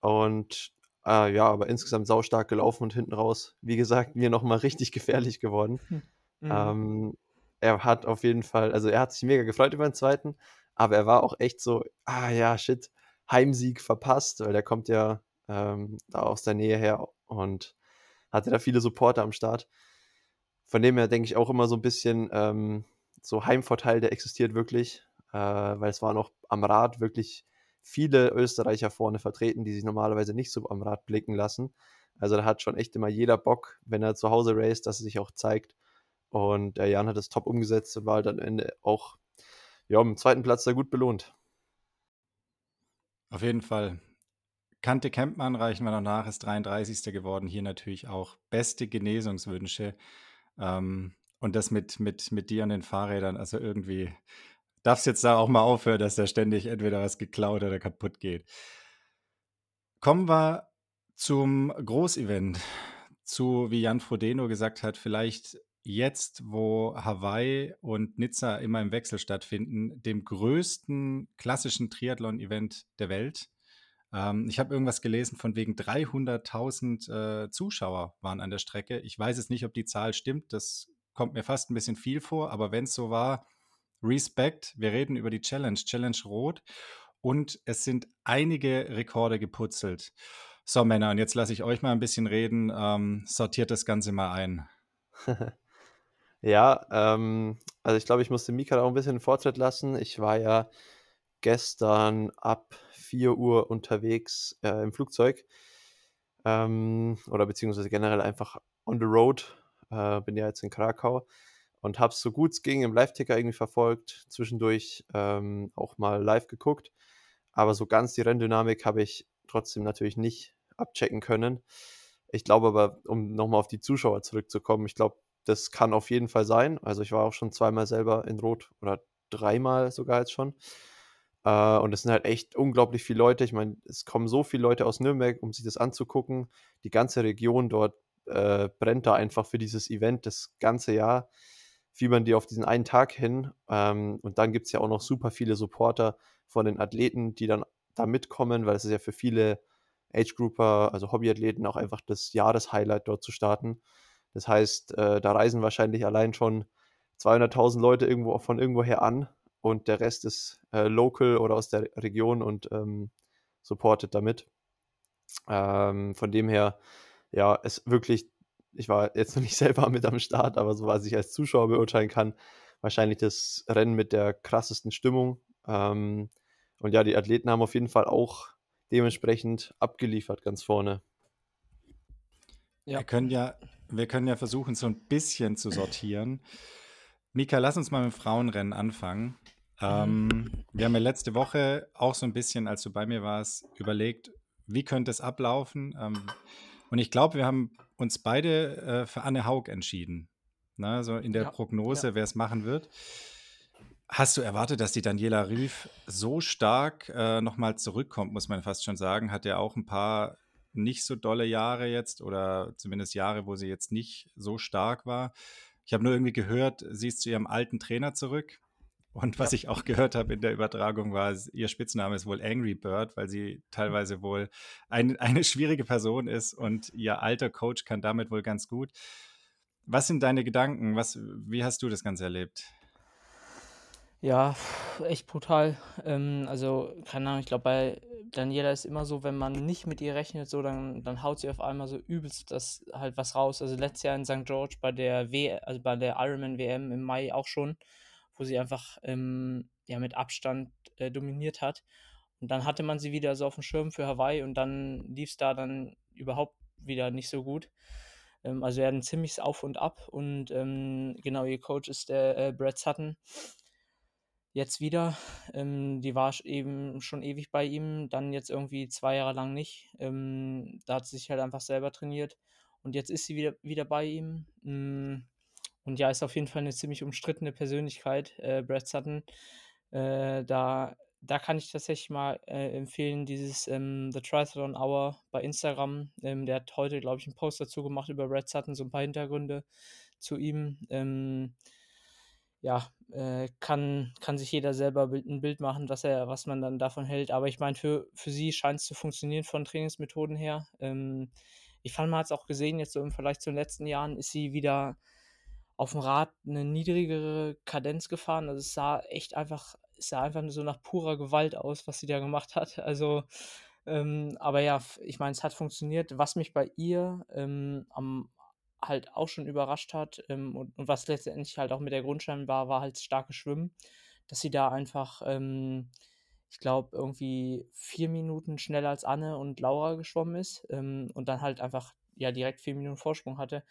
Und äh, ja, aber insgesamt saustark gelaufen und hinten raus, wie gesagt, mir nochmal richtig gefährlich geworden. Hm. Mhm. Ähm, er hat auf jeden Fall, also er hat sich mega gefreut über den zweiten, aber er war auch echt so, ah ja, shit, Heimsieg verpasst, weil der kommt ja ähm, da aus der Nähe her und hatte da viele Supporter am Start. von dem her denke ich auch immer so ein bisschen ähm, so Heimvorteil, der existiert wirklich, äh, weil es waren auch am Rad wirklich viele Österreicher vorne vertreten, die sich normalerweise nicht so am Rad blicken lassen. Also da hat schon echt immer jeder Bock, wenn er zu Hause raced, dass er sich auch zeigt. Und der Jan hat das top umgesetzt und war halt am Ende auch ja, am zweiten Platz da gut belohnt. Auf jeden Fall. Kante Kempmann reichen wir noch nach, ist 33. geworden. Hier natürlich auch beste Genesungswünsche. Ähm, und das mit, mit, mit dir an den Fahrrädern. Also irgendwie darf es jetzt da auch mal aufhören, dass da ständig entweder was geklaut oder kaputt geht. Kommen wir zum Großevent. Zu, wie Jan Frodeno gesagt hat, vielleicht jetzt, wo Hawaii und Nizza immer im Wechsel stattfinden, dem größten klassischen Triathlon-Event der Welt. Ähm, ich habe irgendwas gelesen von wegen 300.000 äh, Zuschauer waren an der Strecke. Ich weiß es nicht, ob die Zahl stimmt. Das kommt mir fast ein bisschen viel vor. Aber wenn es so war, Respekt. Wir reden über die Challenge, Challenge Rot. Und es sind einige Rekorde geputzelt. So, Männer, und jetzt lasse ich euch mal ein bisschen reden. Ähm, sortiert das Ganze mal ein. ja, ähm, also ich glaube, ich musste Mika auch ein bisschen Vortritt lassen. Ich war ja gestern ab 4 Uhr unterwegs äh, im Flugzeug. Ähm, oder beziehungsweise generell einfach on the road. Äh, bin ja jetzt in Krakau und habe es so gut es ging im Live-Ticker irgendwie verfolgt. Zwischendurch ähm, auch mal live geguckt. Aber so ganz die Renndynamik habe ich trotzdem natürlich nicht abchecken können. Ich glaube aber, um nochmal auf die Zuschauer zurückzukommen, ich glaube, das kann auf jeden Fall sein. Also ich war auch schon zweimal selber in Rot oder dreimal sogar jetzt schon. Äh, und es sind halt echt unglaublich viele Leute. Ich meine, es kommen so viele Leute aus Nürnberg, um sich das anzugucken. Die ganze Region dort äh, brennt da einfach für dieses Event das ganze Jahr. Fiebern die auf diesen einen Tag hin. Ähm, und dann gibt es ja auch noch super viele Supporter von den Athleten, die dann da mitkommen, weil es ist ja für viele Age-Grouper, also Hobbyathleten, auch einfach das Jahreshighlight dort zu starten. Das heißt, äh, da reisen wahrscheinlich allein schon 200.000 Leute irgendwo von irgendwoher an und der Rest ist äh, local oder aus der Region und ähm, supportet damit. Ähm, von dem her, ja, es wirklich, ich war jetzt noch nicht selber mit am Start, aber so was ich als Zuschauer beurteilen kann, wahrscheinlich das Rennen mit der krassesten Stimmung. Ähm, und ja, die Athleten haben auf jeden Fall auch dementsprechend abgeliefert ganz vorne. Ja. Wir können ja, wir können ja versuchen, so ein bisschen zu sortieren. Mika, lass uns mal mit dem Frauenrennen anfangen. Ähm, wir haben ja letzte Woche auch so ein bisschen, als du bei mir warst, überlegt, wie könnte es ablaufen. Ähm, und ich glaube, wir haben uns beide äh, für Anne Haug entschieden. Na, so in der ja, Prognose, ja. wer es machen wird. Hast du erwartet, dass die Daniela Rief so stark äh, nochmal zurückkommt, muss man fast schon sagen? Hat ja auch ein paar nicht so dolle Jahre jetzt oder zumindest Jahre, wo sie jetzt nicht so stark war. Ich habe nur irgendwie gehört, sie ist zu ihrem alten Trainer zurück. Und was ja. ich auch gehört habe in der Übertragung war, ihr Spitzname ist wohl Angry Bird, weil sie teilweise wohl ein, eine schwierige Person ist und ihr alter Coach kann damit wohl ganz gut. Was sind deine Gedanken? Was, wie hast du das Ganze erlebt? Ja, echt brutal. Ähm, also, keine Ahnung, ich glaube, bei Daniela ist immer so, wenn man nicht mit ihr rechnet, so, dann, dann haut sie auf einmal so übelst das halt was raus. Also letztes Jahr in St. George bei der W, also bei der Ironman WM im Mai auch schon, wo sie einfach ähm, ja mit Abstand äh, dominiert hat. Und dann hatte man sie wieder so auf dem Schirm für Hawaii und dann lief es da dann überhaupt wieder nicht so gut. Ähm, also er hat ein ziemliches Auf und Ab und ähm, genau, ihr Coach ist der äh, Brad Sutton jetzt wieder. Ähm, die war eben schon ewig bei ihm, dann jetzt irgendwie zwei Jahre lang nicht. Ähm, da hat sie sich halt einfach selber trainiert und jetzt ist sie wieder, wieder bei ihm. Und ja, ist auf jeden Fall eine ziemlich umstrittene Persönlichkeit, äh, Brad Sutton. Äh, da, da kann ich tatsächlich mal äh, empfehlen, dieses ähm, The Triathlon Hour bei Instagram. Ähm, der hat heute, glaube ich, einen Post dazu gemacht über Brad Sutton, so ein paar Hintergründe zu ihm. Ähm, ja, äh, kann, kann sich jeder selber ein Bild machen, was er, was man dann davon hält. Aber ich meine, für, für sie scheint es zu funktionieren von Trainingsmethoden her. Ähm, ich fand, man hat es auch gesehen, jetzt so im Vergleich zu den letzten Jahren ist sie wieder auf dem Rad eine niedrigere Kadenz gefahren. Also es sah echt einfach, es sah einfach so nach purer Gewalt aus, was sie da gemacht hat. Also, ähm, aber ja, ich meine, es hat funktioniert. Was mich bei ihr ähm, am halt auch schon überrascht hat, ähm, und und was letztendlich halt auch mit der Grundstein war, war halt starke Schwimmen, dass sie da einfach, ähm, ich glaube, irgendwie 4 Minuten schneller als Anne und Laura geschwommen ist, ähm, und dann halt einfach, ja, direkt 4 Minuten Vorsprung hatte,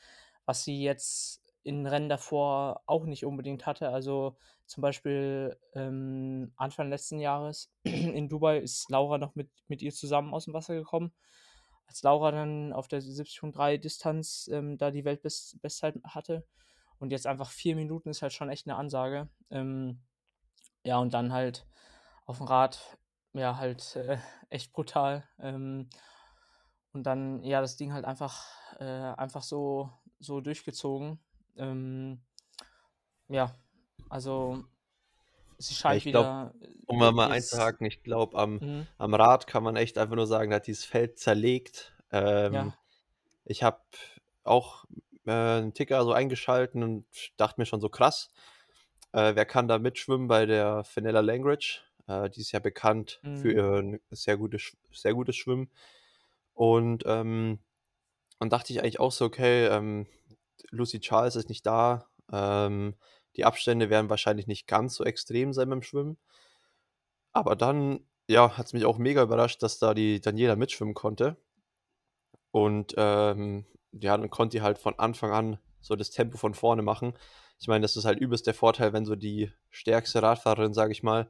was sie jetzt in Rennen davor auch nicht unbedingt hatte. Also, zum Beispiel, ähm, Anfang letzten Jahres in Dubai ist Laura noch mit mit ihr zusammen aus dem Wasser gekommen. Als Laura dann auf der 70.3 Distanz, ähm, da die Weltbestzeit hatte und jetzt einfach 4 Minuten ist halt schon echt 'ne Ansage. Ähm, ja, und dann halt aufm Rad, ja, halt, äh, echt brutal. Ähm, und dann, ja, das Ding halt einfach äh, einfach so so durchgezogen. Ähm, ja, also sie scheint ich glaube, wieder, um äh, da mal einzuhaken, ich glaube, am Mhm. am Rad kann man echt einfach nur sagen, da hat dieses Feld zerlegt. Ähm, Ja. ich habe auch, äh, 'n Ticker so eingeschalten und dachte mir schon so: „Krass, äh, wer kann da mitschwimmen bei der Fenella Langridge?“ Äh, die ist ja bekannt für Mhm. ihr sehr gutes sehr gutes Schwimmen. Und, ähm und dachte ich eigentlich auch so: „Okay, ähm, Lucy Charles ist nicht da. Ähm, die Abstände werden wahrscheinlich nicht ganz so extrem sein beim Schwimmen.“ Aber dann, ja, hat's mich auch mega überrascht, dass da die Daniela mitschwimmen konnte. Und, ähm, ja, dann konnte die halt von Anfang an so das Tempo von vorne machen. Ich meine, das ist halt übelst der Vorteil, wenn so die stärkste Radfahrerin, sage ich mal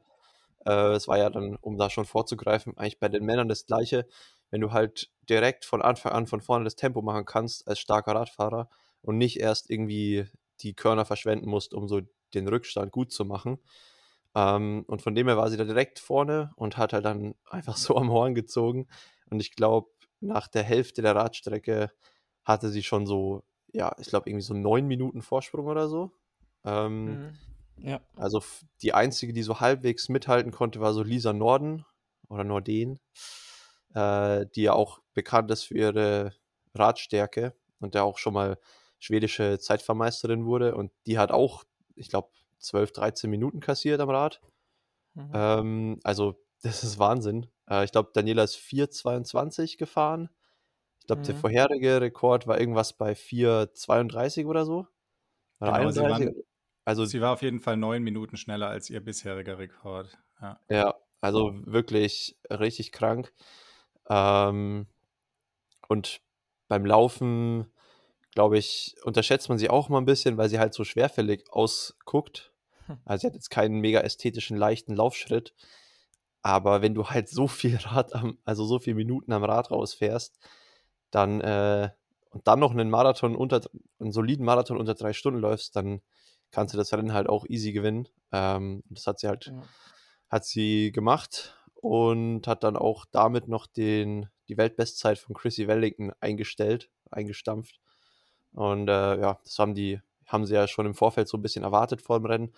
äh, es war ja dann, um da schon vorzugreifen, eigentlich bei den Männern das Gleiche. Wenn du halt direkt von Anfang an von vorne das Tempo machen kannst als starker Radfahrer und nicht erst irgendwie die Körner verschwenden musst, um so den Rückstand gut zu machen. Ähm, und von dem her war sie da direkt vorne und hat halt dann einfach so am Horn gezogen. Und ich glaube, nach der Hälfte der Radstrecke hatte sie schon so, ja, ich glaube, irgendwie so 9 Minuten Vorsprung oder so. Ähm, Mhm. Ja. also die einzige, die so halbwegs mithalten konnte, war so Lisa Norden oder Norden, äh, die ja auch bekannt ist für ihre Radstärke und ja auch schon mal schwedische Zeitfahrmeisterin wurde. Und die hat auch, ich glaube, 12, 13 Minuten kassiert am Rad. Mhm. Ähm, also, das ist Wahnsinn. Äh, ich glaube, Daniela ist 4,22 gefahren. Ich glaube, der Mhm. vorherige Rekord war irgendwas bei 4,32 oder so. Oder Genau, sie 31. waren Also sie war auf jeden Fall 9 Minuten schneller als ihr bisheriger Rekord, ja. Ja, also wirklich richtig krank. Ähm, und beim Laufen, glaube ich, unterschätzt man sie auch mal 'n bisschen, weil sie halt so schwerfällig ausguckt. Hm. Also, sie hat jetzt keinen mega ästhetischen, leichten Laufschritt. Aber wenn du halt so viel Rad am also, so viel Minuten am Rad rausfährst, dann, äh und dann noch 'nen Marathon unter d 'n soliden Marathon unter 3 Stunden läufst, dann kannst du das Rennen halt auch easy gewinnen. Ähm, das hat sie halt Ja. hat sie gemacht und hat dann auch damit noch den die Weltbestzeit von Chrissie Wellington eingestellt eingestampft. Und, äh, ja, das haben die haben sie ja schon im Vorfeld so 'n bisschen erwartet vorm Rennen,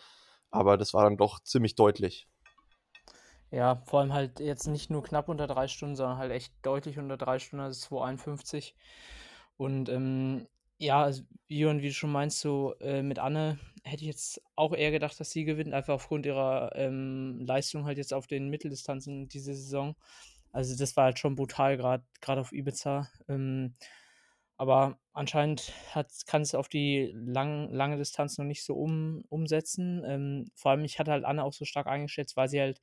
aber das war dann doch ziemlich deutlich. Ja, vor allem halt jetzt nicht nur knapp unter 3 Stunden, sondern halt echt deutlich unter 3 Stunden, also 2,51. Und, ähm, ja, also, Jörn, wie du schon meinst, so, äh, mit Anne hätte ich jetzt auch eher gedacht, dass sie gewinnt, einfach aufgrund ihrer, ähm, Leistung halt jetzt auf den Mitteldistanzen diese Saison. Also, das war halt schon brutal, grad auf Ibiza. Ähm, aber anscheinend hat's kann's auf die lang lange Distanz noch nicht so um umsetzen. Ähm, vor allem, ich hatte halt Anne auch so stark eingeschätzt, weil sie halt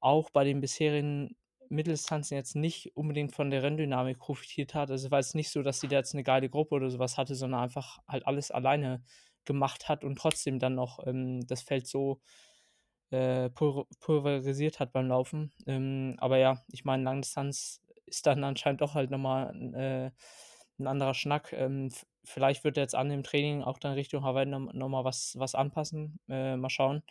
auch bei den bisherigen Mitteldistanzen jetzt nicht unbedingt von der Renndynamik profitiert hat. Also, war jetzt nicht so, dass sie da jetzt 'ne geile Gruppe oder so was hatte, sondern einfach halt alles alleine gemacht hat und trotzdem dann noch, ähm, das Feld so, äh, pulver pulverisiert hat beim Laufen. Ähm, aber ja, ich meine, Langdistanz ist dann anscheinend doch halt noch mal 'n äh, 'n anderer Schnack. Ähm, vielleicht wird jetzt Anne im Training auch dann Richtung Hawaii noch noch mal was was anpassen. Äh, mal schauen.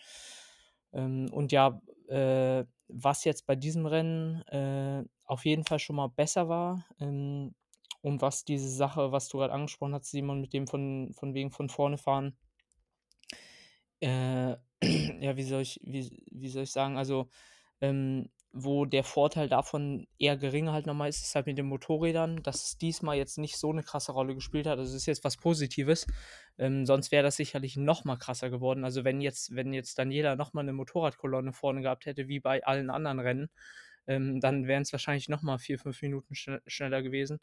Ähm, und ja, äh, was jetzt bei diesem Rennen, äh, auf jeden Fall schon mal besser war, ähm, und was diese Sache, was du grad angesprochen hast, Simon, mit dem von von wegen von vorne fahren äh, ja, wie soll ich wie wie soll ich sagen? Also, ähm, wo der Vorteil davon eher geringer halt noch mal ist, ist halt mit den Motorrädern, dass es diesmal jetzt nicht so 'ne krasse Rolle gespielt hat. Also, es ist jetzt was Positives. Ähm, sonst wäre das sicherlich noch mal krasser geworden. Also, wenn jetzt wenn jetzt Daniela noch mal 'ne Motorradkolonne vorne gehabt hätte wie bei allen anderen Rennen, ähm, dann wären es wahrscheinlich nochmal vier, fünf Minuten schn schneller gewesen.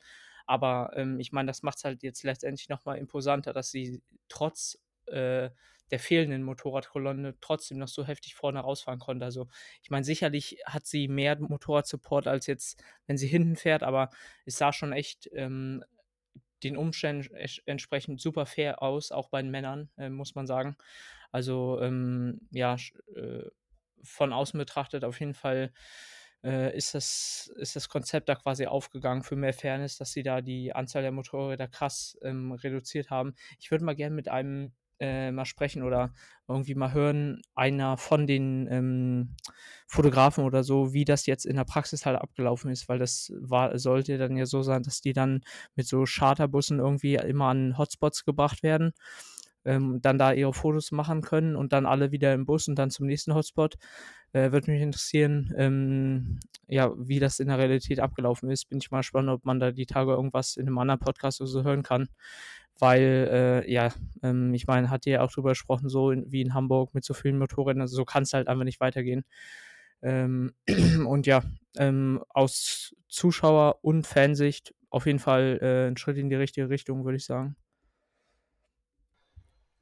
Aber ähm, ich meine, das macht es halt jetzt letztendlich nochmal imposanter, dass sie trotz äh, der fehlenden Motorradkolonne trotzdem noch so heftig vorne rausfahren konnte. Also ich meine, sicherlich hat sie mehr Motorradsupport als jetzt, wenn sie hinten fährt, aber es sah schon echt ähm, den Umständen entsprechend super fair aus, auch bei den Männern, äh, muss man sagen. Also ähm, ja, äh, von außen betrachtet auf jeden Fall äh, ist, das, ist das Konzept da quasi aufgegangen für mehr Fairness, dass sie da die Anzahl der Motorräder krass ähm, reduziert haben. Ich würde mal gerne mit einem äh, mal sprechen oder irgendwie mal hören, einer von den ähm, Fotografen oder so, wie das jetzt in der Praxis halt abgelaufen ist, weil das war, sollte dann ja so sein, dass die dann mit so Charterbussen irgendwie immer an Hotspots gebracht werden, ähm, dann da ihre Fotos machen können und dann alle wieder im Bus und dann zum nächsten Hotspot. Äh, Würde mich interessieren, ähm, ja, wie das in der Realität abgelaufen ist. Bin ich mal gespannt, ob man da die Tage irgendwas in einem anderen Podcast oder so hören kann weil, äh, ja, ähm, ich meine, hat ihr auch drüber gesprochen, so in, wie in Hamburg mit so vielen Motorrädern, also so kann es halt einfach nicht weitergehen. Ähm, und ja, ähm, aus Zuschauer- und Fansicht auf jeden Fall äh, ein Schritt in die richtige Richtung, würde ich sagen.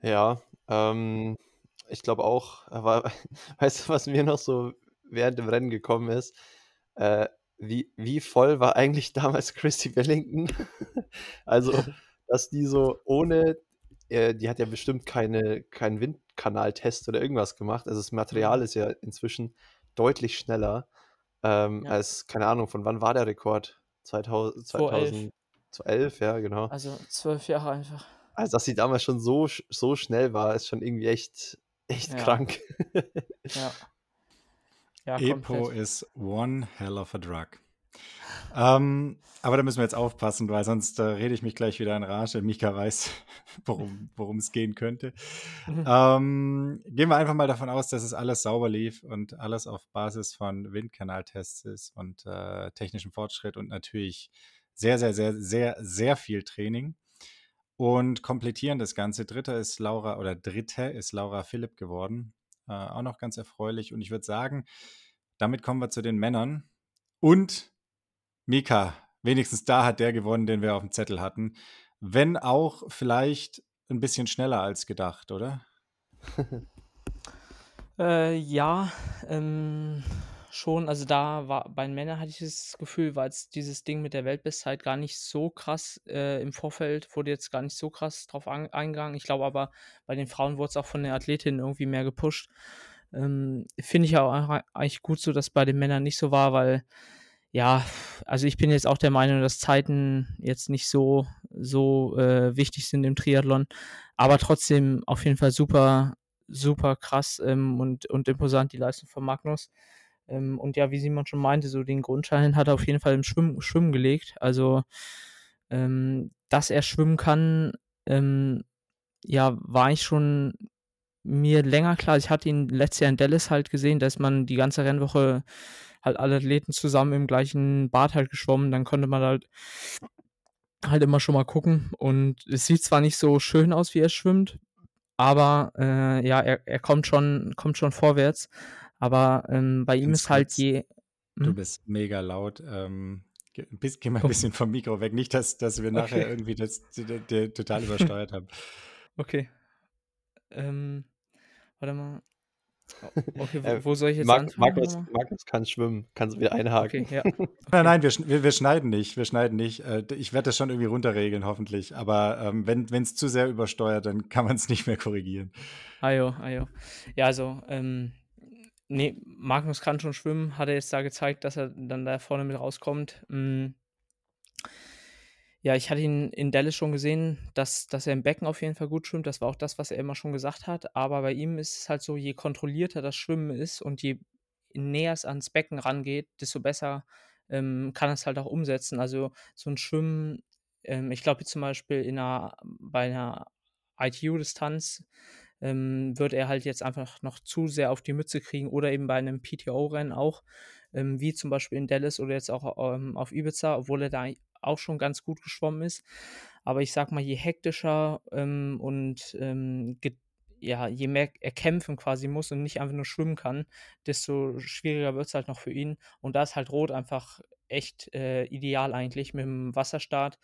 Ja, ähm, ich glaube auch, aber weißt du, was mir noch so während dem Rennen gekommen ist? Äh, wie, wie voll war eigentlich damals Christy Wellington? also dass die so ohne, äh, die hat ja bestimmt keine, keinen Windkanaltest oder irgendwas gemacht. Also das Material mhm. ist ja inzwischen deutlich schneller ähm, ja. als, keine Ahnung, von wann war der Rekord? 2000, 2011, ja, genau. Also zwölf Jahre einfach. Also, dass sie damals schon so, so schnell war, ist schon irgendwie echt, echt ja. krank. ja. ja Epo ist one hell of a drug. Ähm, aber da müssen wir jetzt aufpassen, weil sonst äh, rede ich mich gleich wieder in Rage. Mika weiß, worum es gehen könnte. Mhm. Ähm, gehen wir einfach mal davon aus, dass es alles sauber lief und alles auf Basis von Windkanaltests ist und äh, technischem Fortschritt und natürlich sehr, sehr, sehr, sehr, sehr viel Training. Und komplettieren das Ganze. Dritter ist Laura oder Dritte ist Laura Philipp geworden. Äh, auch noch ganz erfreulich. Und ich würde sagen, damit kommen wir zu den Männern. Und Mika, wenigstens da hat der gewonnen, den wir auf dem Zettel hatten. Wenn auch vielleicht ein bisschen schneller als gedacht, oder? äh, ja, ähm, schon. Also da war bei den Männern hatte ich das Gefühl, war jetzt dieses Ding mit der Weltbestzeit gar nicht so krass äh, im Vorfeld, wurde jetzt gar nicht so krass drauf eingegangen. Ich glaube aber, bei den Frauen wurde es auch von den Athletinnen irgendwie mehr gepusht. Ähm, Finde ich auch eigentlich gut so, dass bei den Männern nicht so war, weil ja, also ich bin jetzt auch der Meinung, dass Zeiten jetzt nicht so, so äh, wichtig sind im Triathlon, aber trotzdem auf jeden Fall super, super krass ähm, und, und imposant die Leistung von Magnus. Ähm, und ja, wie Simon schon meinte, so den Grundschein hat er auf jeden Fall im Schwimmen, Schwimmen gelegt. Also, ähm, dass er schwimmen kann, ähm, ja, war ich schon mir länger klar. Ich hatte ihn letztes Jahr in Dallas halt gesehen, dass man die ganze Rennwoche halt alle Athleten zusammen im gleichen Bad halt geschwommen. Dann konnte man halt halt immer schon mal gucken. Und es sieht zwar nicht so schön aus, wie er schwimmt, aber äh, ja, er, er kommt schon, kommt schon vorwärts. Aber ähm, bei ihm ist halt je. Hm? Du bist mega laut. Ähm, geh, geh mal ein bisschen vom Mikro weg. Nicht, dass, dass wir nachher okay. irgendwie das, das, das, total übersteuert haben. Okay. Ähm, warte mal. Okay, wo, äh, wo soll ich jetzt Mark, anfangen? Markus, Markus kann schwimmen, kannst du wieder einhaken. Okay, ja. nein, nein, wir, wir, wir, schneiden nicht, wir schneiden nicht. Äh, ich werde das schon irgendwie runterregeln, hoffentlich. Aber ähm, wenn es zu sehr übersteuert, dann kann man es nicht mehr korrigieren. Ajo, ajo. Ja, also, ähm, nee, Magnus kann schon schwimmen, hat er jetzt da gezeigt, dass er dann da vorne mit rauskommt. Mhm. Ja, ich hatte ihn in Dallas schon gesehen, dass, dass er im Becken auf jeden Fall gut schwimmt. Das war auch das, was er immer schon gesagt hat. Aber bei ihm ist es halt so, je kontrollierter das Schwimmen ist und je näher es ans Becken rangeht, desto besser ähm, kann es halt auch umsetzen. Also so ein Schwimmen, ähm, ich glaube zum Beispiel in einer, bei einer ITU-Distanz ähm, wird er halt jetzt einfach noch zu sehr auf die Mütze kriegen oder eben bei einem PTO-Rennen auch, ähm, wie zum Beispiel in Dallas oder jetzt auch ähm, auf Ibiza, obwohl er da auch schon ganz gut geschwommen ist. Aber ich sag mal, je hektischer ähm, und ähm, ja, je mehr er kämpfen quasi muss und nicht einfach nur schwimmen kann, desto schwieriger wird es halt noch für ihn. Und da ist halt Rot einfach echt äh, ideal eigentlich mit dem Wasserstart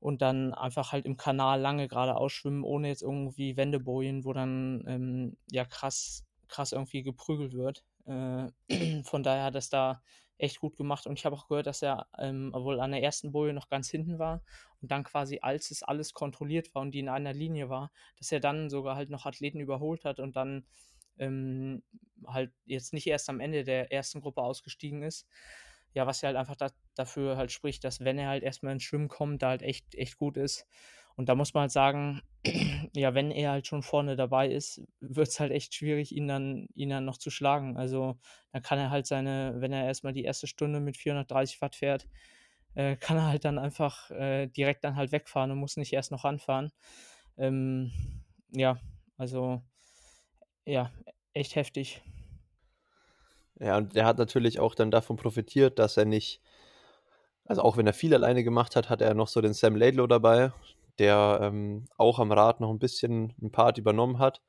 und dann einfach halt im Kanal lange geradeaus schwimmen, ohne jetzt irgendwie Wendebojen, wo dann ähm, ja krass, krass irgendwie geprügelt wird. Äh, von daher es da echt gut gemacht und ich habe auch gehört, dass er ähm, wohl an der ersten Boje noch ganz hinten war und dann quasi, als es alles kontrolliert war und die in einer Linie war, dass er dann sogar halt noch Athleten überholt hat und dann ähm, halt jetzt nicht erst am Ende der ersten Gruppe ausgestiegen ist. Ja, was ja halt einfach da, dafür halt spricht, dass wenn er halt erstmal ins Schwimmen kommt, da halt echt, echt gut ist. Und da muss man halt sagen, ja, wenn er halt schon vorne dabei ist, wird es halt echt schwierig, ihn dann, ihn dann noch zu schlagen. Also dann kann er halt seine, wenn er erstmal die erste Stunde mit 430 Watt fährt, äh, kann er halt dann einfach äh, direkt dann halt wegfahren und muss nicht erst noch anfahren. Ähm, ja, also ja, echt heftig. Ja, und der hat natürlich auch dann davon profitiert, dass er nicht, also auch wenn er viel alleine gemacht hat, hat er noch so den Sam Laidlow dabei, der ähm, auch am Rad noch ein bisschen ein Part übernommen hat.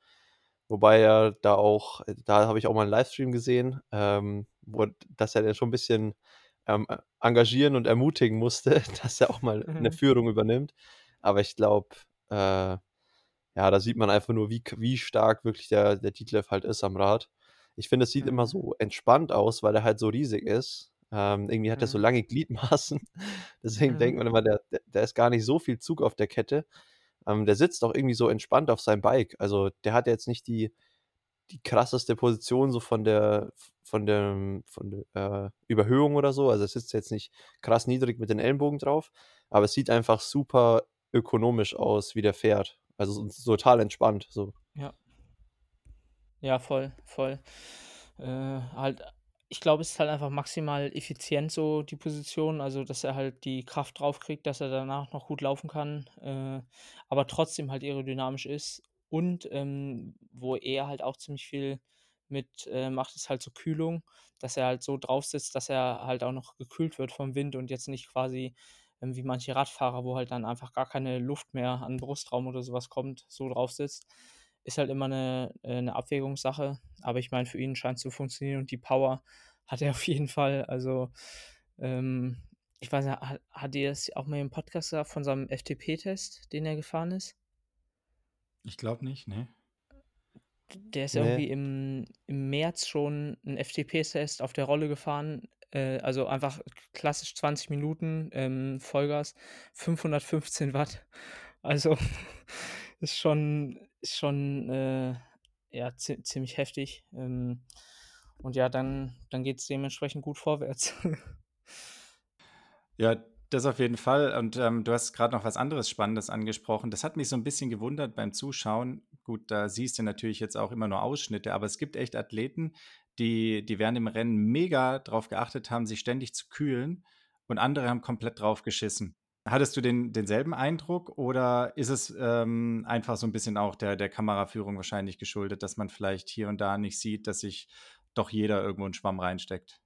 Wobei er da auch, da habe ich auch mal einen Livestream gesehen, ähm, wo, dass er dann schon ein bisschen ähm, engagieren und ermutigen musste, dass er auch mal mhm. eine Führung übernimmt. Aber ich glaube, äh, ja, da sieht man einfach nur, wie, wie stark wirklich der, der Detlef halt ist am Rad. Ich finde, es sieht mhm. immer so entspannt aus, weil er halt so riesig ist. Ähm, irgendwie hat er so mhm. lange Gliedmaßen. Deswegen denkt man immer, der, der, ist gar nicht so viel Zug auf der Kette. Ähm, der sitzt auch irgendwie so entspannt auf seinem Bike. Also der hat jetzt nicht die, die krasseste Position so von der von der, von der äh, Überhöhung oder so. Also es sitzt jetzt nicht krass niedrig mit den Ellenbogen drauf, aber es sieht einfach super ökonomisch aus, wie der fährt. Also so, total entspannt. So. Ja. Ja, voll, voll. Äh, halt ich glaube, es ist halt einfach maximal effizient so die Position, also dass er halt die Kraft drauf kriegt, dass er danach noch gut laufen kann, äh, aber trotzdem halt aerodynamisch ist. Und ähm, wo er halt auch ziemlich viel mit äh, macht, ist halt so Kühlung, dass er halt so drauf sitzt, dass er halt auch noch gekühlt wird vom Wind und jetzt nicht quasi ähm, wie manche Radfahrer, wo halt dann einfach gar keine Luft mehr an den Brustraum oder sowas kommt, so drauf sitzt ist halt immer eine, äh, eine Abwägungssache. Aber ich meine, für ihn scheint es zu funktionieren und die Power hat er auf jeden Fall. Also, ähm, ich weiß nicht, hat, hat ihr es auch mal im Podcast gesagt von seinem FTP-Test, den er gefahren ist? Ich glaube nicht, ne? Der ist nee. irgendwie im, im März schon einen FTP-Test auf der Rolle gefahren. Äh, also einfach klassisch 20 Minuten ähm, Vollgas, 515 Watt. Also ist schon, ist schon äh, ja, ziemlich heftig. Ähm, und ja, dann, dann geht es dementsprechend gut vorwärts. ja, das auf jeden Fall. Und ähm, du hast gerade noch was anderes Spannendes angesprochen. Das hat mich so ein bisschen gewundert beim Zuschauen. Gut, da siehst du natürlich jetzt auch immer nur Ausschnitte, aber es gibt echt Athleten, die, die während dem Rennen mega darauf geachtet haben, sich ständig zu kühlen und andere haben komplett drauf geschissen. Hattest du den, denselben Eindruck oder ist es ähm, einfach so ein bisschen auch der, der Kameraführung wahrscheinlich geschuldet, dass man vielleicht hier und da nicht sieht, dass sich doch jeder irgendwo einen Schwamm reinsteckt?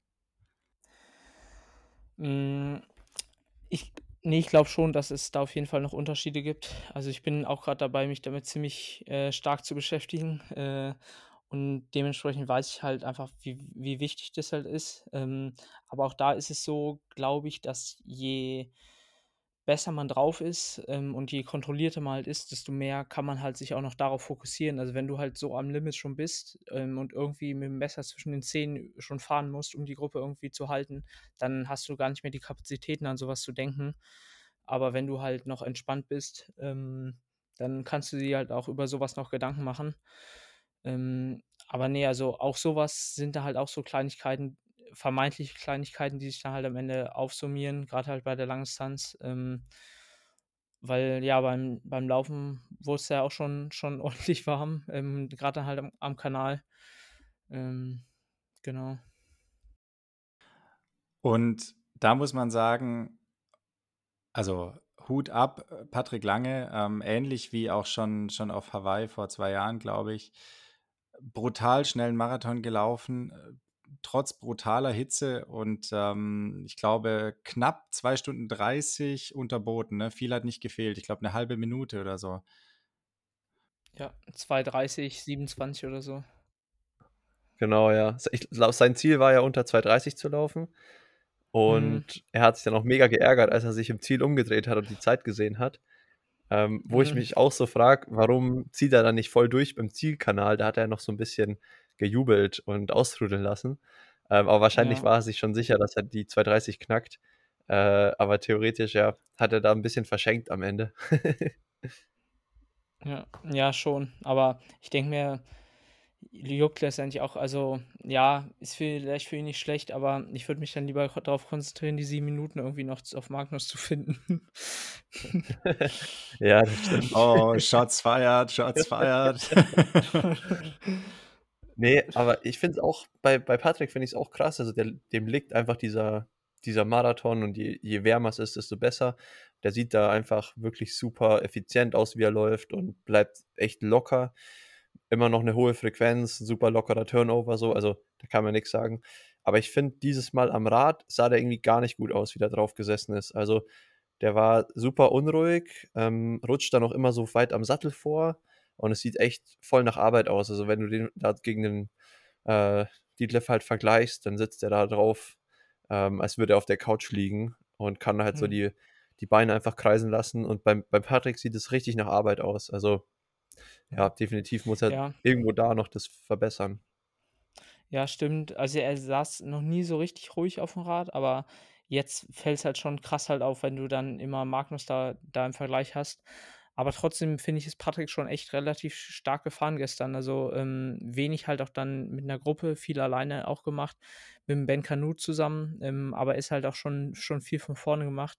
Hm, ich, nee, ich glaube schon, dass es da auf jeden Fall noch Unterschiede gibt. Also ich bin auch gerade dabei, mich damit ziemlich äh, stark zu beschäftigen. Äh, und dementsprechend weiß ich halt einfach, wie, wie wichtig das halt ist. Ähm, aber auch da ist es so, glaube ich, dass je besser man drauf ist ähm, und je kontrollierter man halt ist, desto mehr kann man halt sich auch noch darauf fokussieren. Also wenn du halt so am Limit schon bist ähm, und irgendwie mit dem Messer zwischen den Zähnen schon fahren musst, um die Gruppe irgendwie zu halten, dann hast du gar nicht mehr die Kapazitäten an sowas zu denken. Aber wenn du halt noch entspannt bist, ähm, dann kannst du dir halt auch über sowas noch Gedanken machen. Ähm, aber nee, also auch sowas sind da halt auch so Kleinigkeiten, vermeintliche Kleinigkeiten, die sich dann halt am Ende aufsummieren, gerade halt bei der Langdistanz. Ähm, weil ja, beim, beim Laufen wurde es ja auch schon, schon ordentlich warm, ähm, gerade dann halt am, am Kanal. Ähm, genau. Und da muss man sagen, also Hut ab, Patrick Lange, ähm, ähnlich wie auch schon, schon auf Hawaii vor zwei Jahren, glaube ich, brutal schnellen Marathon gelaufen, trotz brutaler Hitze und ähm, ich glaube knapp zwei Stunden 30 unterboten. Ne? Viel hat nicht gefehlt. Ich glaube eine halbe Minute oder so. Ja, 2:30, 27 oder so. Genau, ja. Ich glaube, sein Ziel war ja unter 2:30 zu laufen. Mhm. Und er hat sich dann auch mega geärgert, als er sich im Ziel umgedreht hat und die Zeit gesehen hat. Ähm, wo ich Mhm. mich auch so frage, warum zieht er dann nicht voll durch beim Zielkanal? Da hat er noch so ein bisschen gejubelt und austrudeln lassen. Ähm, aber wahrscheinlich Ja. war er sich schon sicher, dass er die 2:30 knackt. Äh, aber theoretisch, ja, hat er da ein bisschen verschenkt am Ende. Ja, ja, schon. Aber ich denke mir, juckt letztendlich auch, also ja, ist vielleicht für ihn nicht schlecht, aber ich würde mich dann lieber darauf konzentrieren, die 7 Minuten irgendwie noch auf Magnus zu finden. Ja, das stimmt. Oh, Shots fired, Shots fired. Ne, aber ich finde es auch bei bei Patrick finde ich es auch krass. Also, der dem liegt einfach dieser dieser Marathon und je je wärmer es ist, desto besser. Der sieht da einfach wirklich super effizient aus, wie er läuft und bleibt echt locker. Immer noch 'ne hohe Frequenz, super lockerer Turnover so, also, da kann man nix sagen. Aber ich finde, dieses Mal am Rad sah der irgendwie gar nicht gut aus, wie der drauf gesessen ist. Also, der war super unruhig, ähm, rutscht dann auch immer so weit am Sattel vor und es sieht echt voll nach Arbeit aus. Also, wenn du den da gegen den, äh, Detlef halt vergleichst, dann sitzt der da drauf, ähm, als würde er auf der Couch liegen und kann halt so Mhm. die die Beine einfach kreisen lassen. Und beim beim Patrick sieht es richtig nach Arbeit aus. Also, ja, definitiv muss er Ja. irgendwo da noch das verbessern. Ja, stimmt. Also, er saß noch nie so richtig ruhig auf'm Rad, aber jetzt fällt's halt schon krass halt auf, wenn du dann immer Magnus da da im Vergleich hast. Aber trotzdem finde ich, ist Patrick schon echt relativ stark gefahren gestern. Also, ähm, wenig halt auch dann mit 'ner Gruppe, viel alleine auch gemacht, mit'm Ben Kanute zusammen, ähm, aber ist halt auch schon schon viel von vorne gemacht.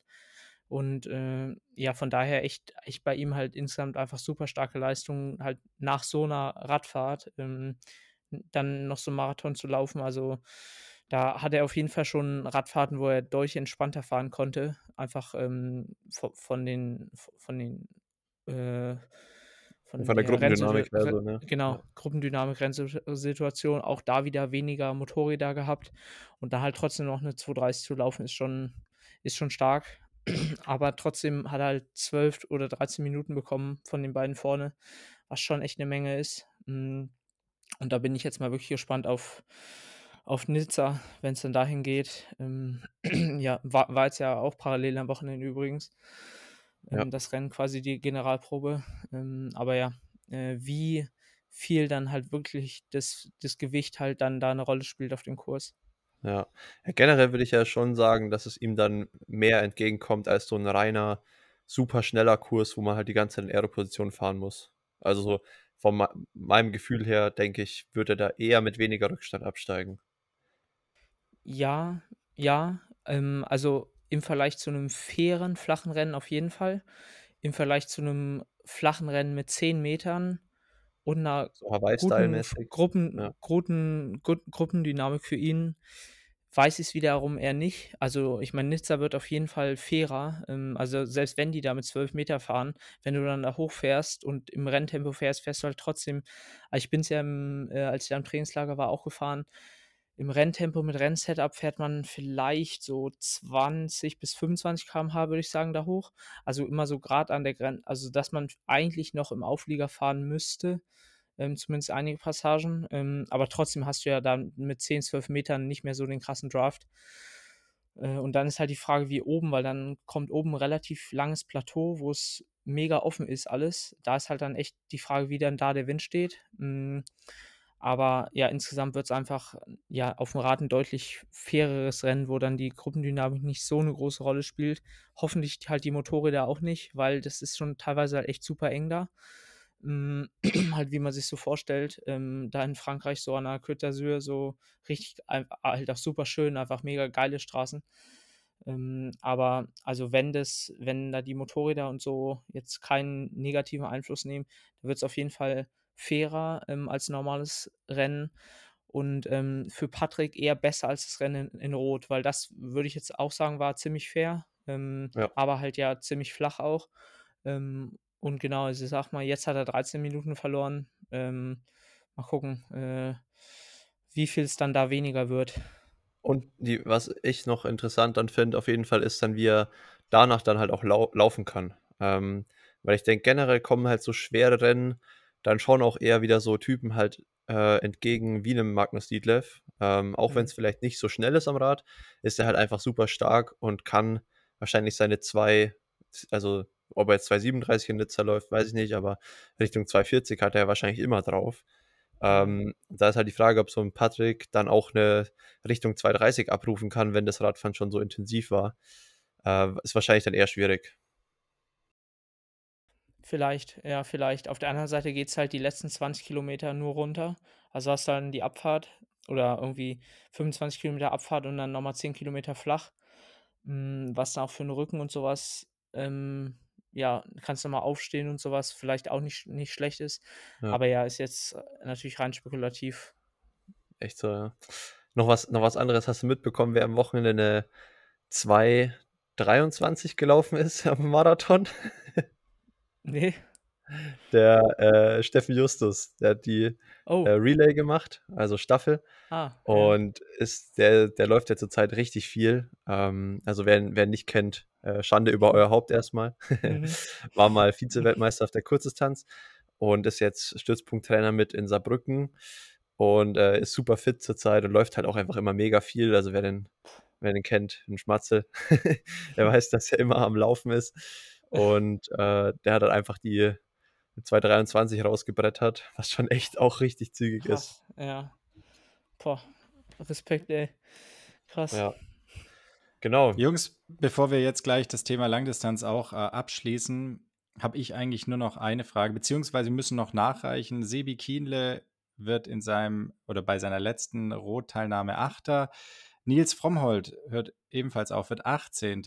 Und, äh, ja, von daher echt echt bei ihm halt insgesamt einfach super starke Leistung, halt nach so 'ner Radfahrt, ähm, dann noch so 'n Marathon zu laufen. Also, da hat er auf jeden Fall schon Radfahrten, wo er deutlich entspannter fahren konnte, einfach, ähm, vo von den von den, äh von Von der der Gruppendynamik her Re so, ne? genau, Ja. Gruppendynamik, Rennsituat Situation, auch da wieder weniger Motorräder gehabt und da halt trotzdem noch 'ne 2:30 zu laufen, ist schon ist schon stark. Aber trotzdem hat er halt 12 oder 13 Minuten bekommen von den beiden vorne, was schon echt 'ne Menge ist. Hm, und da bin ich jetzt mal wirklich gespannt auf auf Nizza, wenn's dann dahin geht. Ähm, ja, war war jetzt ja auch parallel am Wochenende übrigens, Ja. ähm, das Rennen quasi die Generalprobe. Ähm, aber ja, äh, wie viel dann halt wirklich das das Gewicht halt dann da 'ne Rolle spielt auf dem Kurs. Ja. Ja, generell würde ich ja schon sagen, dass es ihm dann mehr entgegenkommt als so 'n reiner, super schneller Kurs, wo man halt die ganze Zeit in Aero-Position fahren muss. Also, so von mei meinem Gefühl her, denke ich, wird er da eher mit weniger Rückstand absteigen. Ja, ja, ähm, also, im Vergleich zu 'nem fairen, flachen Rennen auf jeden Fall. Im Vergleich zu 'nem flachen Rennen mit 10 Metern und 'ner So guten Gruppen ja. guten gut Gruppendynamik für ihn weiß ich's wiederum eher nicht. Also, ich meine, Nizza wird auf jeden Fall fairer. Ähm, also, selbst wenn die da mit 12 Meter fahren, wenn du dann da hochfährst und im Renntempo fährst, fährst du halt trotzdem also, ich bin's ja im äh, als ich da im Trainingslager war, auch gefahren. Im Renntempo mit Rennsetup fährt man vielleicht so 20 bis 25 km/h, würde ich sagen, da hoch. Also, immer so grad an der Gren also, dass man eigentlich noch im Auflieger fahren müsste, ähm, zumindest einige Passagen. Ähm, aber trotzdem hast du ja dann mit 10, 12 Metern nicht mehr so den krassen Draft. Äh, und dann ist halt die Frage, wie oben, weil dann kommt oben 'n relativ langes Plateau, wo's mega offen ist alles. Da ist halt dann echt die Frage, wie dann da der Wind steht. Hm, aber ja, insgesamt wird's einfach, ja, auf'm Rad 'n deutlich faireres Rennen, wo dann die Gruppendynamik nicht so 'ne große Rolle spielt. Hoffentlich halt die Motorräder auch nicht, weil das ist schon teilweise halt echt super eng da. Hm, halt, wie man sich's so vorstellt, ähm, da in Frankreich so an der Côte d'Azur so richtig halt auch super schön, einfach mega geile Straßen. Ähm, aber also, wenn das wenn da die Motorräder und so jetzt keinen negativen Einfluss nehmen, wird's auf jeden Fall fairer, ähm, als normales Rennen und, ähm, für Patrick eher besser als das Rennen in in Rot, weil das würde ich jetzt auch sagen, war ziemlich fair, ähm, Ja. aber halt ja ziemlich flach auch. Ähm, und genau, also, ich sage mal, jetzt hat er 13 Minuten verloren. Ähm, mal gucken, äh, wie viel's dann da weniger wird. Und die was ich noch interessant dann finde auf jeden Fall, ist dann, wie er danach dann halt auch lau laufen kann. Ähm, weil ich denke, generell kommen halt so schwere Rennen dann schon auch eher wieder so Typen halt, äh, entgegen wie 'nem Magnus Ditlev. Ähm, auch Mhm. wenn's vielleicht nicht so schnell ist am Rad, ist er halt einfach super stark und kann wahrscheinlich seine 2 z also, ob er jetzt 2,37 in Nizza läuft, weiß ich nicht, aber Richtung 2,40 hat er wahrscheinlich immer drauf. Mhm. Ähm, da ist halt die Frage, ob so 'n Patrick dann auch 'ne Richtung 2,30 abrufen kann, wenn das Radfahren schon so intensiv war. Äh, ist wahrscheinlich dann eher schwierig. Vielleicht, ja, vielleicht. Auf der anderen Seite geht's halt die letzten 20 Kilometer nur runter. Also, hast dann die Abfahrt oder irgendwie 25 Kilometer Abfahrt und dann noch mal 10 Kilometer flach. Hm, was dann auch für 'n Rücken und so was ähm, ja, kannst noch mal aufstehen und so was, vielleicht auch nicht nicht schlecht ist. Ja. Aber ja, ist jetzt natürlich rein spekulativ. Echt so, ja. Noch was noch was anderes. Hast du mitbekommen, wer am Wochenende 'ne 2,23 gelaufen ist am Marathon? Ne. Der, äh, Steffen Justus, der hat die, äh, Oh. Relay gemacht, also Staffel Ah, und ist der der läuft ja zurzeit richtig viel. Ähm, also, wer ihn wer nicht kennt, äh, Schande über euer Haupt erst mal. Mhm. War mal Vizeweltmeister auf der Kurzdistanz und ist jetzt Stützpunkttrainer mit in Saarbrücken und, äh, ist super fit zurzeit und läuft halt auch einfach immer mega viel. Also, wer den wer den kennt, 'n Schmatzel, der weiß, dass er immer am Laufen ist und, äh, der hat halt einfach die 2,23 rausgebrettert, was schon echt auch richtig zügig ist. Krass, ja. Boah, Respekt, ey. Krass. Ja. Genau. Jungs, bevor wir jetzt gleich das Thema Langdistanz auch, äh, abschließen, habe ich eigentlich nur noch eine Frage, beziehungsweise wir müssen noch nachreichen. Sebi Kienle wird in seinem oder bei seiner letzten Rot-Teilnahme Achter. Nils Frommholt hört ebenfalls auf, wird 18.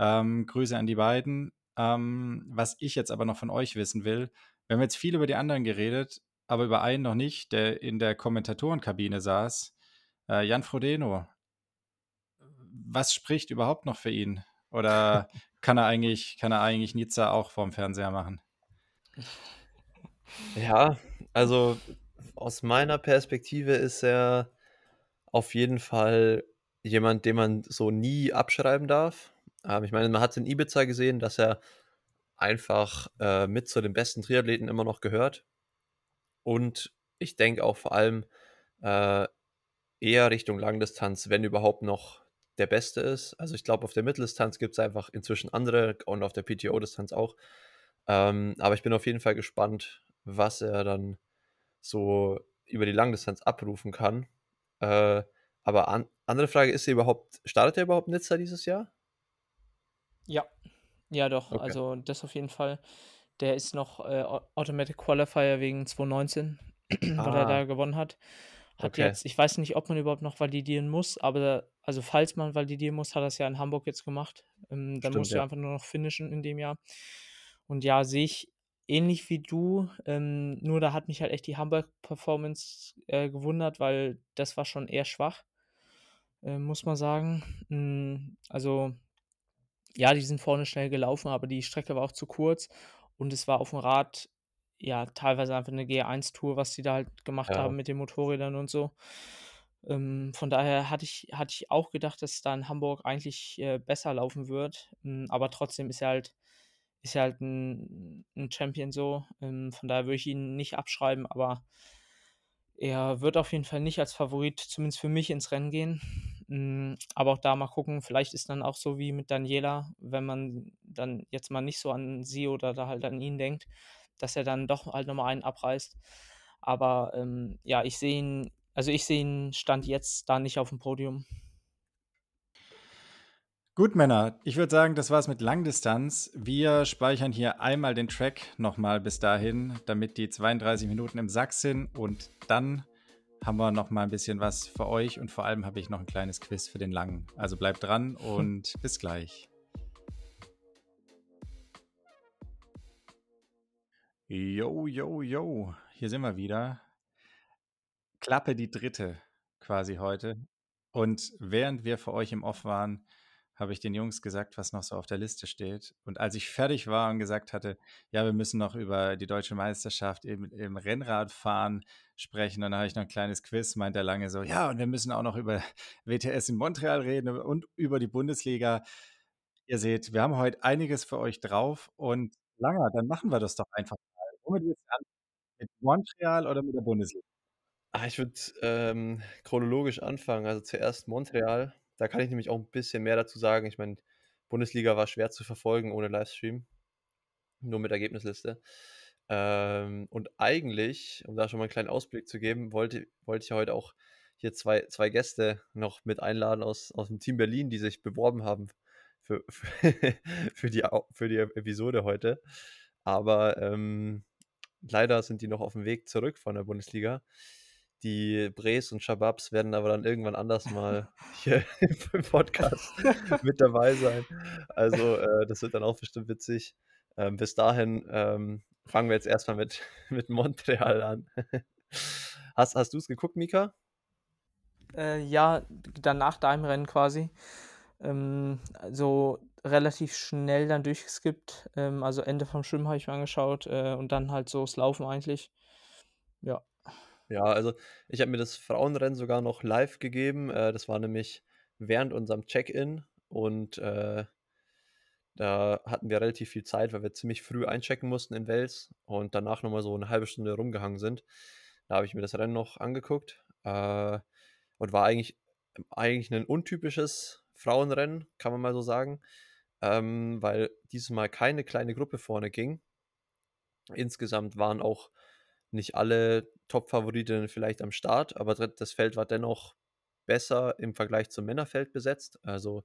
Ähm, Grüße an die beiden. Ähm, was ich jetzt aber noch von euch wissen will: Wir haben jetzt viel über die anderen geredet, aber über einen noch nicht, der in der Kommentatorenkabine saß, äh, Jan Frodeno. Was spricht überhaupt noch für ihn? Oder kann er eigentlich kann er eigentlich Nizza auch vorm Fernseher machen? Ja, also, aus meiner Perspektive ist er auf jeden Fall jemand, den man so nie abschreiben darf. Ähm, ich meine, man hat's in Ibiza gesehen, dass er einfach, äh, mit zu den besten Triathleten immer noch gehört. Und ich denke auch vor allem, äh, eher Richtung Langdistanz, wenn überhaupt noch der Beste ist. Also, ich glaube, auf der Mitteldistanz gibt's einfach inzwischen andere und auf der PTO-Distanz auch. Ähm, aber ich bin auf jeden Fall gespannt, was er dann so über die Langdistanz abrufen kann. Äh, aber an andere Frage, ist er überhaupt startet er überhaupt Nizza dieses Jahr? Ja. Ja, doch, Okay. also, das auf jeden Fall. Der ist noch, äh, Au Automatic Qualifier wegen 2019, weil er Ah. da gewonnen hat. Hat Okay. jetzt ich weiß nicht, ob man überhaupt noch validieren muss, aber also, falls man validieren muss, hat er's ja in Hamburg jetzt gemacht. Ähm, dann Stimmt, musst du ja. einfach nur noch finishen in dem Jahr. Und ja, sehe ich ähnlich wie du, ähm, nur da hat mich halt echt die Hamburg-Performance, äh, gewundert, weil das war schon eher schwach, äh, muss man sagen. Hm, also, ja, die sind vorne schnell gelaufen, aber die Strecke war auch zu kurz und es war auf'm Rad, ja, teilweise einfach 'ne G1-Tour, was die da halt gemacht Ja. haben mit den Motorrädern und so. Ähm, von daher hatte ich hatte ich auch gedacht, dass da in Hamburg eigentlich, äh, besser laufen wird. Hm, aber trotzdem ist er halt ist er halt 'n 'n Champion so. Ähm, von daher würde ich ihn nicht abschreiben, aber er wird auf jeden Fall nicht als Favorit, zumindest für mich, ins Rennen gehen. Hm, aber auch da mal gucken, vielleicht ist dann auch so wie mit Daniela, wenn man dann jetzt mal nicht so an sie oder da halt an ihn denkt, dass er dann doch halt noch mal einen abreißt. Aber, ähm, ja, ich sehe ihn also, ich sehe ihn Stand jetzt da nicht auf'm Podium. Gut, Männer, ich würde sagen, das war's mit Langdistanz. Wir speichern hier einmal den Track noch mal bis dahin, damit die 32 Minuten im Sack sind und dann haben wir noch mal 'n bisschen was für euch und vor allem habe ich noch 'n kleines Quiz für den Langen. Also, bleibt dran und bis gleich. Jo, jo, jo, hier sind wir wieder. Klappe die 3. quasi heute. Und während wir für euch im Off waren, habe ich den Jungs gesagt, was noch so auf der Liste steht. Und als ich fertig war und gesagt hatte: „Ja, wir müssen noch über die Deutsche Meisterschaft im im Rennradfahren sprechen“, dann habe ich noch 'n kleines Quiz, meint der Lange so: „Ja, und wir müssen auch noch über WTS in Montreal reden und über die Bundesliga.“ Ihr seht, wir haben heute einiges für euch drauf und Langer, dann machen wir das doch einfach mal. Womit willst du an Mit Montreal oder mit der Bundesliga? Ah, ich würde, ähm, chronologisch anfangen. Also, zuerst Montreal. Da kann ich nämlich auch 'n bisschen mehr dazu sagen. Ich meine, Bundesliga war schwer zu verfolgen ohne Livestream. Nur mit Ergebnisliste. Ähm, und eigentlich, um da schon mal 'n kleinen Ausblick zu geben, wollte wollte ich heute auch hier zwei zwei Gäste noch mit einladen aus aus'm Team Berlin, die sich beworben haben für für die Au für die Episode heute. Aber, ähm, leider sind die noch auf'm Weg zurück von der Bundesliga. Die Brees und Shababs werden aber dann irgendwann anders mal hier im Podcast mit dabei sein. Also, äh, das wird dann auch bestimmt witzig. Ähm, bis dahin, ähm, fangen wir jetzt erst mal mit mit Montreal an. Hast hast du's geguckt, Mika? Äh, ja, dann nach deinem Rennen quasi. Ähm, also, relativ schnell dann durchgeskippt. Ähm, also, Ende vom Schwimmen habe ich mir angeschaut, äh, und dann halt so das Laufen eigentlich. Ja. Ja, also, ich habe mir das Frauenrennen sogar noch live gegeben. Äh, das war nämlich während unserem Check-in und, äh da hatten wir relativ viel Zeit, weil wir ziemlich früh einchecken mussten in Wels und danach noch mal so 'ne 1/2 Stunde rumgehangen sind. Da habe ich mir das Rennen noch angeguckt, äh, und war eigentlich eigentlich 'nen untypisches Frauenrennen, kann man mal so sagen, ähm, weil dieses Mal keine kleine Gruppe vorne ging. Insgesamt waren auch nicht alle Top-Favoritinnen vielleicht am Start, aber das Feld war dennoch besser im Vergleich zum Männerfeld besetzt. Also,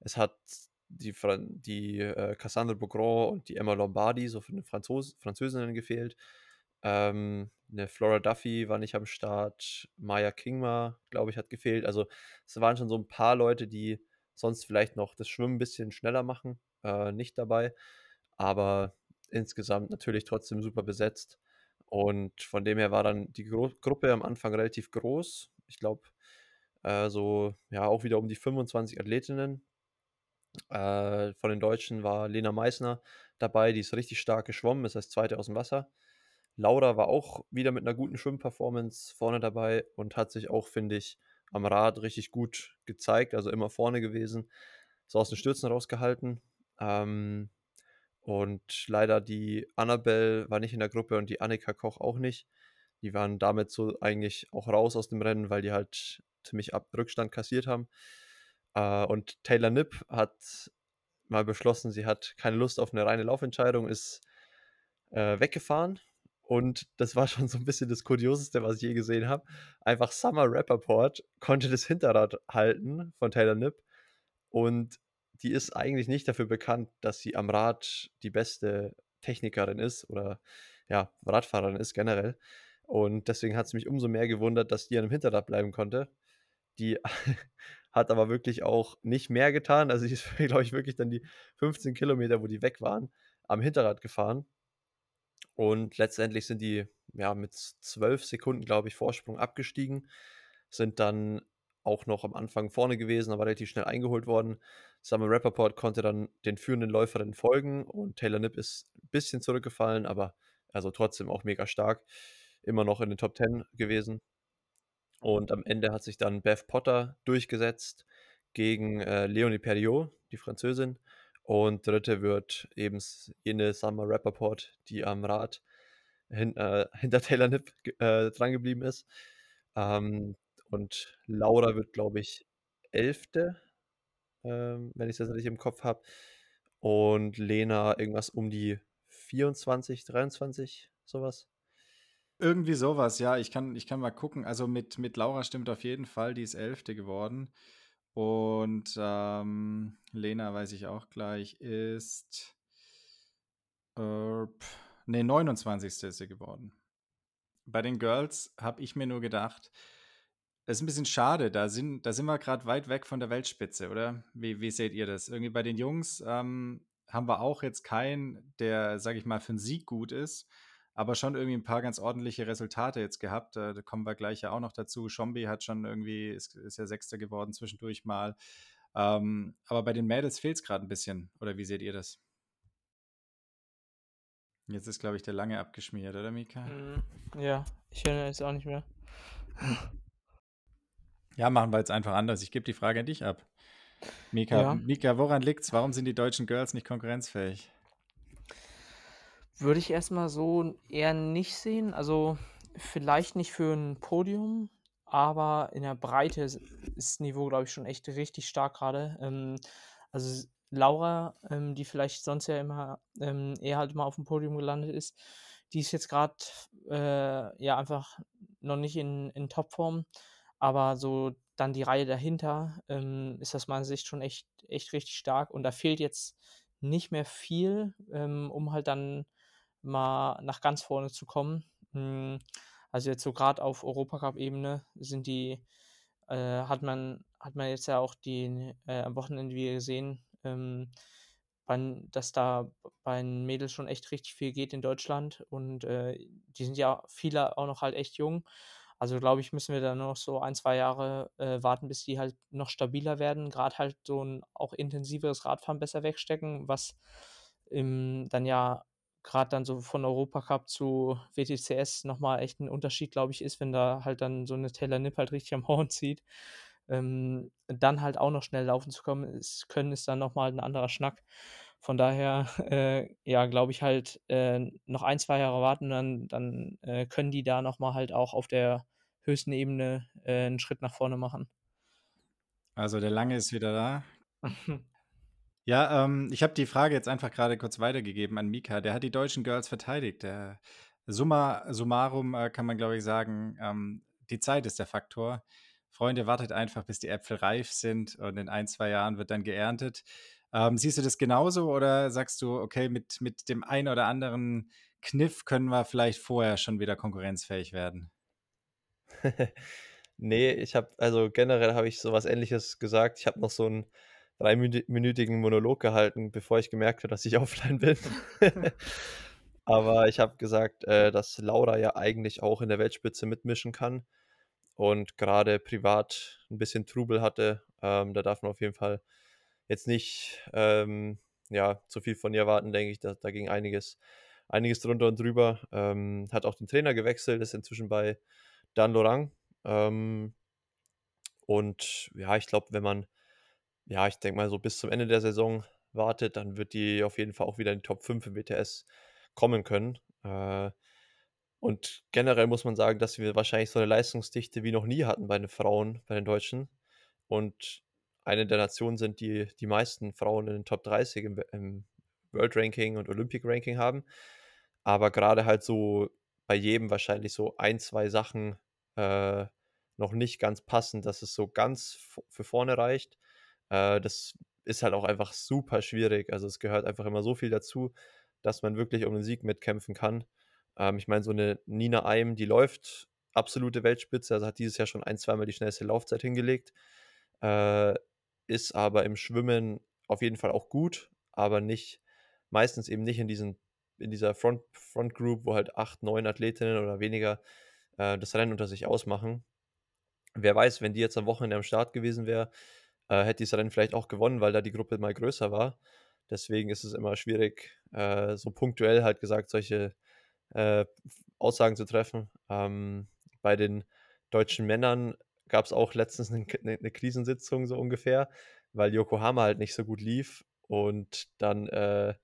es hat die die, äh, Cassandre Beaugrand und die Emma Lombardi, so den Franzos Französinnen gefehlt. Ähm, 'ne Flora Duffy war nicht am Start. Maya Kingma, glaube ich, hat gefehlt. Also, es waren schon so 'n paar Leute, die sonst vielleicht noch das Schwimmen 'n bisschen schneller machen, äh, nicht dabei. Aber insgesamt natürlich trotzdem super besetzt. Und von dem her war dann die Gru Gruppe am Anfang relativ groß. Ich glaube, äh, so, ja, auch wieder um die 25 Athletinnen. Äh, von den Deutschen war Lena Meissner dabei, die ist richtig stark geschwommen, ist als 2. aus'm Wasser. Laura war auch wieder mit 'ner guten Schwimmperformance vorne dabei und hat sich auch, finde ich, am Rad richtig gut gezeigt, also immer vorne gewesen, so aus den Stürzen rausgehalten. Ähm, und leider die Annabelle war nicht in der Gruppe und die Annika Koch auch nicht. Die waren damit so eigentlich auch raus aus dem Rennen, weil die halt ziemlich ab Rückstand kassiert haben. Äh, und Taylor Knipp hat mal beschlossen, sie hat keine Lust auf 'ne reine Laufentscheidung, ist, äh, weggefahren und das war schon so 'n bisschen das Kurioseste, was ich je gesehen habe. Einfach Summer Rappaport konnte das Hinterrad halten von Taylor Knipp und die ist eigentlich nicht dafür bekannt, dass sie am Rad die beste Technikerin ist oder, ja, Radfahrerin ist generell. Und deswegen hat's mich umso mehr gewundert, dass die an dem Hinterrad bleiben konnte. Die hat aber wirklich auch nicht mehr getan. Also, ist, glaube ich, wirklich dann die 15 Kilometer, wo die weg waren, am Hinterrad gefahren. Und letztendlich sind die, ja, mit 12 Sekunden, glaube ich, Vorsprung abgestiegen, sind dann auch noch am Anfang vorne gewesen, aber relativ schnell eingeholt worden. Summer Rappaport konnte dann den führenden Läuferinnen folgen und Taylor Knipp ist 'n bisschen zurückgefallen, aber also, trotzdem auch mega stark. Immer noch in den Top 10 gewesen. Und am Ende hat sich dann Beth Potter durchgesetzt gegen, äh, Léonie Perriot, die Französin. Und 3. wird eben jene Summer Rappaport, die am Rad hin äh, hinter Taylor Knipp g äh, drangeblieben ist. Ähm, und Laura wird, glaube ich, 11., ähm, wenn ich's jetzt richtig im Kopf habe. Und Lena irgendwas um die 24, 23, so was. Irgendwie so was, ja. Ich kann ich kann mal gucken. Also, mit mit Laura stimmt auf jeden Fall, die ist 11. geworden. Und, ähm, Lena weiß ich auch gleich, ist äh, ne, 29. ist sie geworden. Bei den Girls habe ich mir nur gedacht, es ist 'n bisschen schade, da sind da sind wir grad weit weg von der Weltspitze, oder? Wie wie seht ihr das? Irgendwie bei den Jungs, ähm, haben wir auch jetzt keinen, der, sage ich mal, für 'n Sieg gut ist, aber schon irgendwie 'n paar ganz ordentliche Resultate jetzt gehabt. Äh, da kommen wir gleich ja auch noch dazu. Tschombi hat schon irgendwie ist ist ja 6. geworden zwischendurch mal. Ähm, aber bei den Mädels fehlt's grad 'n bisschen, oder wie seht ihr das? Jetzt ist, glaube ich, der Lange abgeschmiert, oder Mika? Mhm. Ja, ich höre jetzt auch nicht mehr. Ja, machen wir jetzt einfach anders. Ich gebe die Frage an dich ab. Mika Ja. Mika, woran liegt's? Warum sind die deutschen Girls nicht konkurrenzfähig? Würde ich erst mal so eher nicht sehen. Also, vielleicht nicht für 'n Podium, aber in der Breite is ist Niveau, glaube ich, schon echt richtig stark grade. Ähm, also, Laura, ähm, die vielleicht sonst ja immer, ähm, eher halt mal aufm Podium gelandet ist, die ist jetzt grad, äh, ja, einfach noch nicht in in Topform, aber so dann die Reihe dahinter, ähm, ist aus meiner Sicht schon echt echt richtig stark und da fehlt jetzt nicht mehr viel, ähm, um halt dann mal nach ganz vorne zu kommen. Hm, also, jetzt so grad auf Europacup-Ebene sind die äh, hat man hat man jetzt ja auch die äh, am Wochenende wieder gesehen, ähm, dass da bei den Mädels schon echt richtig viel geht in Deutschland und, äh, die sind ja viele auch noch halt echt jung. Also, glaube ich, müssen wir da noch so 1, 2 Jahre, äh, warten, bis die halt noch stabiler werden, grad halt so 'n auch intensiveres Radfahren besser wegstecken, was im dann ja grad dann so von Europacup zu WTCS noch mal echt 'n Unterschied, glaube ich, ist, wenn da halt dann so 'ne Taylor Knipp halt richtig am Horn zieht. Ähm, dann halt auch noch schnell laufen zu kommen ist können, ist dann noch mal 'n anderer Schnack. Von daher, äh, ja, glaube ich halt, äh, noch 1, 2 Jahre warten, dann dann, äh, können die da noch mal halt auch auf der höchsten Ebene, äh, 'n Schritt nach vorne machen. Also, der Lange ist wieder da. Ja, ähm, ich habe die Frage jetzt einfach grade kurz weitergegeben an Mika. Der hat die deutschen Girls verteidigt. Der summa summarum, äh, kann man, glaube ich, sagen, ähm, die Zeit ist der Faktor. Freunde, wartet einfach, bis die Äpfel reif sind und in 1, 2 Jahren wird dann geerntet. Ähm, siehst du das genauso oder sagst du: „Okay, mit mit dem einen oder anderen Kniff können wir vielleicht vorher schon wieder konkurrenzfähig werden?“ Ne, ich habe also, generell habe ich so was Ähnliches gesagt. Ich habe noch so 'n dreiminü minütigen Monolog gehalten, bevor ich gemerkt habe, dass ich offline bin. Aber ich habe gesagt, äh, dass Laura ja eigentlich auch in der Weltspitze mitmischen kann und grade privat 'n bisschen Trubel hatte. Ähm, da darf man auf jeden Fall jetzt nicht, ähm, ja, zu viel von ihr erwarten, denke ich. Da da ging einiges einiges drunter und drüber. Ähm, hat auch den Trainer gewechselt, ist inzwischen bei Dan Lorang. Ähm und ja, ich glaube, wenn man ja, ich denke mal, so bis zum Ende der Saison wartet, dann wird die auf jeden Fall auch wieder in die Top 5 im WTS kommen können. Äh, und generell muss man sagen, dass wir wahrscheinlich so 'ne Leistungsdichte wie noch nie hatten bei den Frauen, bei den Deutschen und eine der Nationen sind, die die meisten Frauen in den Top 30 im im World Ranking und Olympic Ranking haben. Aber grade halt so bei jedem wahrscheinlich so 1, 2 Sachen, äh, noch nicht ganz passen, dass es so ganz für vorne reicht. Äh, das ist halt auch einfach super schwierig. Also, es gehört einfach immer so viel dazu, dass man wirklich um den Sieg mitkämpfen kann. Ähm, ich meine, so 'ne Nina Eim, die läuft absolute Weltspitze, also, hat dieses Jahr schon ein zweimal die schnellste Laufzeit hingelegt, äh, ist aber im Schwimmen auf jeden Fall auch gut, aber nicht meistens eben nicht in diesen in dieser Front Front Group, wo halt 8, 9 Athletinnen oder weniger, äh, das Rennen unter sich ausmachen. Wer weiß, wenn die jetzt am Wochenende am Start gewesen wäre, äh, hätte die das Rennen vielleicht auch gewonnen, weil da die Gruppe mal größer war. Deswegen ist es immer schwierig, äh, so punktuell halt gesagt, solche, äh, Aussagen zu treffen. Ähm, bei den deutschen Männern gab's auch letztens 'nen K 'ne 'ne Krisensitzung so ungefähr, weil Yokohama halt nicht so gut lief und dann, äh,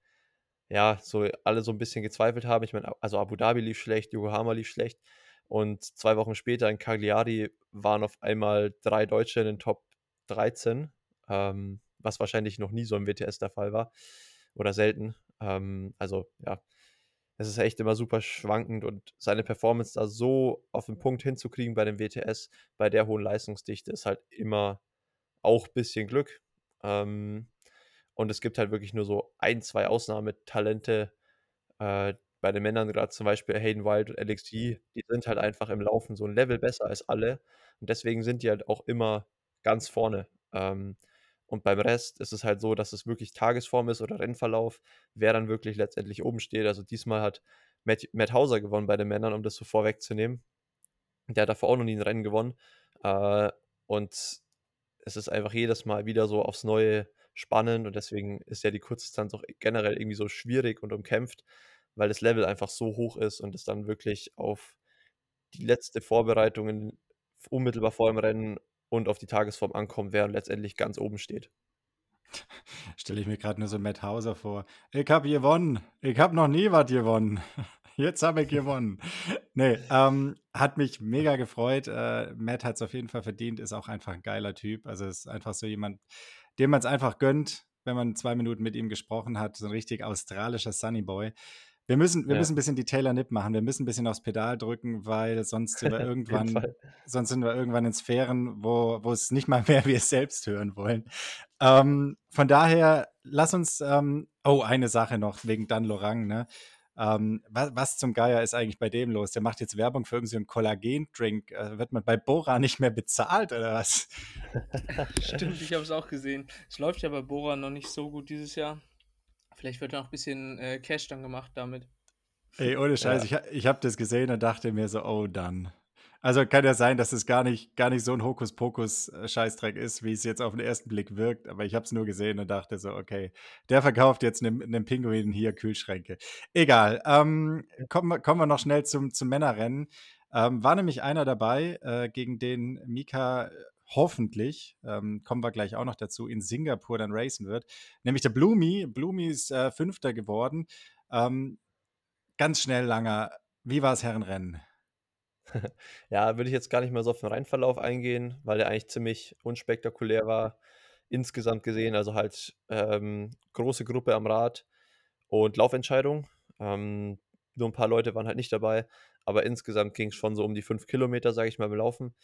ja, so alle so 'n bisschen gezweifelt haben. Ich meine, also, Abu Dhabi lief schlecht, Yokohama lief schlecht und 2 Wochen später in Cagliari waren auf einmal 3 Deutsche in den Top 13, ähm, was wahrscheinlich noch nie so im WTS der Fall war oder selten. Ähm, also, ja, es ist echt immer super schwankend und seine Performance da so auf 'n Punkt hinzukriegen bei dem WTS, bei der hohen Leistungsdichte ist halt immer auch bisschen Glück. Ähm, und es gibt halt wirklich nur so 1, 2 Ausnahmetalente, äh, bei den Männern, grad zum Beispiel Hayden Wild und Alex Yee, die sind halt einfach im Laufen so 'n Level besser als alle und deswegen sind die halt auch immer ganz vorne. Ähm, und beim Rest ist es halt so, dass es wirklich Tagesform ist oder Rennverlauf, wer dann wirklich letztendlich oben steht. Also, diesmal hat Matt Matt Hauser gewonnen bei den Männern, um das so vorwegzunehmen. Der hat davor auch noch nie 'n Rennen gewonnen. Äh, und es ist einfach jedes Mal wieder so aufs Neue spannend und deswegen ist ja die Kurzdistanz auch generell irgendwie so schwierig und umkämpft, weil das Level einfach so hoch ist und es dann wirklich auf die letzte Vorbereitungen f unmittelbar vor dem Rennen und auf die Tagesform ankommt, wer letztendlich ganz oben steht. Stelle ich mir gerade nur so Matt Hauser vor. Ich habe gewonnen. Ich habe noch nie was gewonnen. Jetzt habe ich gewonnen. Nee, ähm, hat mich mega gefreut. Äh, Matt hat es auf jeden Fall verdient, ist auch einfach ein geiler Typ. Also ist einfach so jemand, dem man es einfach gönnt, wenn man zwei Minuten mit ihm gesprochen hat. So ein richtig australischer Sunny Boy. Wir müssen, wir Ja. müssen ein bisschen die Taylor Nip machen. Wir müssen ein bisschen aufs Pedal drücken, weil sonst sind wir irgendwann, sonst sind wir irgendwann in Sphären, wo, wo es nicht mal mehr wir selbst hören wollen. Ähm, von daher, lass uns, ähm, oh, eine Sache noch wegen Dan Lorang, ne? Ähm, was, was, zum Geier ist eigentlich bei dem los? Der macht jetzt Werbung für irgendeinen Kollagen-Drink. Äh, wird man bei Bora nicht mehr bezahlt oder was? Stimmt, ich habe es auch gesehen. Es läuft ja bei Bora noch nicht so gut dieses Jahr. Vielleicht wird noch ein bisschen äh, Cash dann gemacht damit. Ey, ohne Scheiß, ja. ich, ich habe das gesehen und dachte mir so, oh dann. Also kann ja sein, dass es gar nicht, gar nicht so ein Hokuspokus-Scheißdreck ist, wie es jetzt auf den ersten Blick wirkt. Aber ich habe es nur gesehen und dachte so, okay, der verkauft jetzt einem, einem Pinguin hier Kühlschränke. Egal. Ähm, kommen, kommen wir noch schnell zum, zum Männerrennen. Ähm, war nämlich einer dabei, äh, gegen den Mika hoffentlich, ähm, kommen wir gleich auch noch dazu, in Singapur dann racen wird. Nämlich der Blumi. Blumi ist äh, Fünfter geworden. Ähm, ganz schnell langer. Wie war es Herrenrennen? ja, würde ich jetzt gar nicht mehr so auf den Rennverlauf eingehen, weil der eigentlich ziemlich unspektakulär war, insgesamt gesehen. Also halt ähm, große Gruppe am Rad und Laufentscheidung. Ähm, nur ein paar Leute waren halt nicht dabei, aber insgesamt ging es schon so um die fünf Kilometer, sage ich mal, beim Laufen.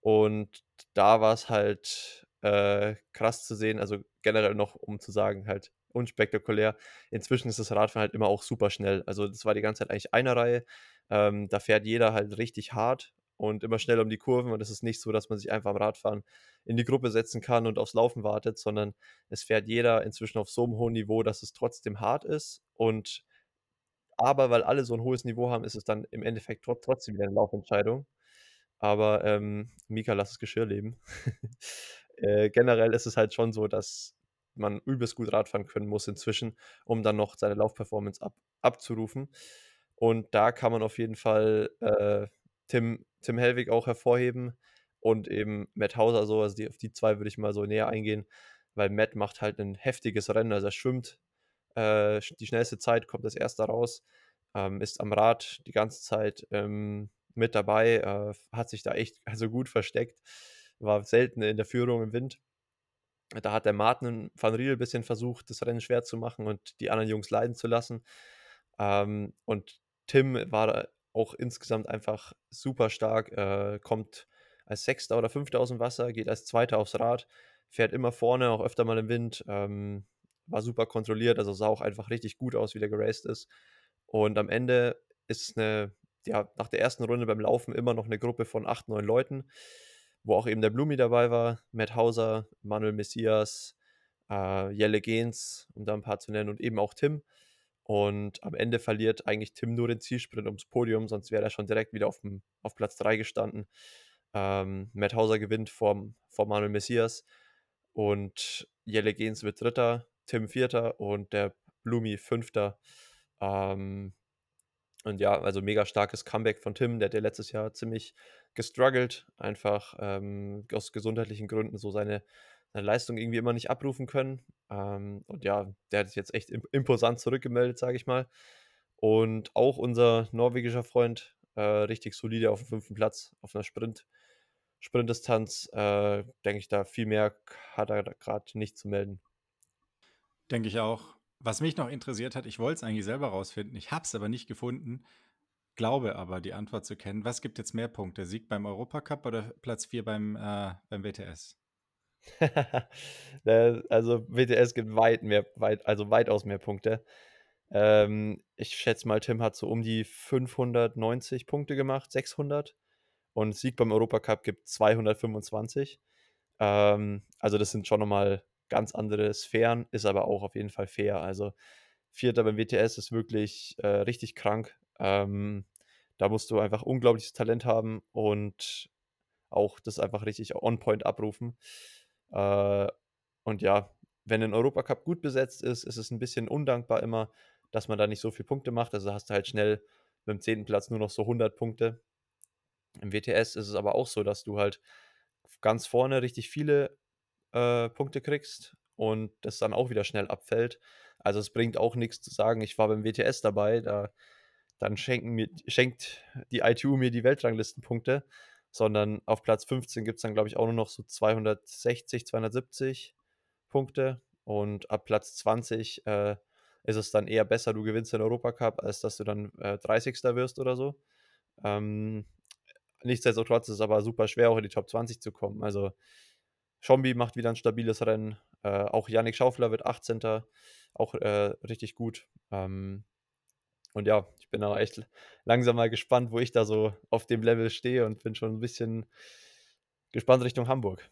Und da war es halt äh, krass zu sehen, also generell noch, um zu sagen, halt unspektakulär. Inzwischen ist das Radfahren halt immer auch super schnell. Also das war die ganze Zeit eigentlich eine Reihe. Ähm, da fährt jeder halt richtig hart und immer schnell um die Kurven. Und es ist nicht so, dass man sich einfach am Radfahren in die Gruppe setzen kann und aufs Laufen wartet, sondern es fährt jeder inzwischen auf so einem hohen Niveau, dass es trotzdem hart ist. Und aber weil alle so ein hohes Niveau haben, ist es dann im Endeffekt trotzdem wieder eine Laufentscheidung. Aber ähm, Mika, lass das Geschirr leben. äh, generell ist es halt schon so, dass man übelst gut Radfahren können muss inzwischen, um dann noch seine Laufperformance ab, abzurufen. Und da kann man auf jeden Fall äh, Tim, Tim Hellwig auch hervorheben und eben Matt Hauser so. Also die, auf die zwei würde ich mal so näher eingehen, weil Matt macht halt ein heftiges Rennen. Also er schwimmt äh, die schnellste Zeit, kommt als erster raus, ähm, ist am Rad die ganze Zeit ähm, mit dabei, äh, hat sich da echt also gut versteckt, war selten in der Führung im Wind. Da hat der Martin van Riel ein bisschen versucht, das Rennen schwer zu machen und die anderen Jungs leiden zu lassen. Ähm, und Tim war auch insgesamt einfach super stark, äh, kommt als Sechster oder Fünfter aus dem Wasser, geht als Zweiter aufs Rad, fährt immer vorne, auch öfter mal im Wind, ähm, war super kontrolliert, also sah auch einfach richtig gut aus, wie der geraced ist. Und am Ende ist es eine, ja, nach der ersten Runde beim Laufen immer noch eine Gruppe von acht, neun Leuten, wo auch eben der Blumi dabei war, Matt Hauser, Manuel Messias, äh, Jelle Gens, um da ein paar zu nennen, und eben auch Tim. Und am Ende verliert eigentlich Tim nur den Zielsprint ums Podium, sonst wäre er schon direkt wieder auf, dem, auf Platz 3 gestanden. Ähm, Matt Hauser gewinnt vor, vor Manuel Messias und Jelle Gens wird Dritter, Tim Vierter und der Blumi Fünfter. Ähm, und ja, also mega starkes Comeback von Tim, der hat ja letztes Jahr ziemlich gestruggelt, einfach ähm, aus gesundheitlichen Gründen so seine, seine Leistung irgendwie immer nicht abrufen können. Ähm, und ja, der hat sich jetzt echt imposant zurückgemeldet, sage ich mal. Und auch unser norwegischer Freund, äh, richtig solide auf dem fünften Platz, auf einer Sprint, Sprintdistanz, äh, denke ich, da viel mehr hat er gerade nicht zu melden. Denke ich auch. Was mich noch interessiert hat, ich wollte es eigentlich selber rausfinden, ich habe es aber nicht gefunden, glaube aber die Antwort zu kennen. Was gibt jetzt mehr Punkte? Sieg beim Europacup oder Platz 4 beim, äh, beim WTS? also WTS gibt weit mehr, weit, also weitaus mehr Punkte. Ähm, ich schätze mal, Tim hat so um die 590 Punkte gemacht, 600. Und Sieg beim Europacup gibt 225. Ähm, also das sind schon nochmal ganz andere Sphären, ist aber auch auf jeden Fall fair. Also Vierter beim WTS ist wirklich äh, richtig krank. Ähm, da musst du einfach unglaubliches Talent haben und auch das einfach richtig on-point abrufen. Äh, und ja, wenn ein Europacup gut besetzt ist, ist es ein bisschen undankbar immer, dass man da nicht so viele Punkte macht. Also hast du halt schnell dem zehnten Platz nur noch so 100 Punkte. Im WTS ist es aber auch so, dass du halt ganz vorne richtig viele äh, Punkte kriegst und das dann auch wieder schnell abfällt. Also es bringt auch nichts zu sagen, ich war beim WTS dabei, da dann schenken mir, schenkt die ITU mir die Weltranglistenpunkte, sondern auf Platz 15 gibt es dann, glaube ich, auch nur noch so 260, 270 Punkte und ab Platz 20 äh, ist es dann eher besser, du gewinnst den Europacup, als dass du dann äh, 30. wirst oder so. Ähm, nichtsdestotrotz ist es aber super schwer, auch in die Top 20 zu kommen. Also Schombi macht wieder ein stabiles Rennen. Äh, auch Yannick Schaufler wird 18. Auch äh, richtig gut. Ähm, und ja, ich bin auch echt langsam mal gespannt, wo ich da so auf dem Level stehe und bin schon ein bisschen gespannt Richtung Hamburg.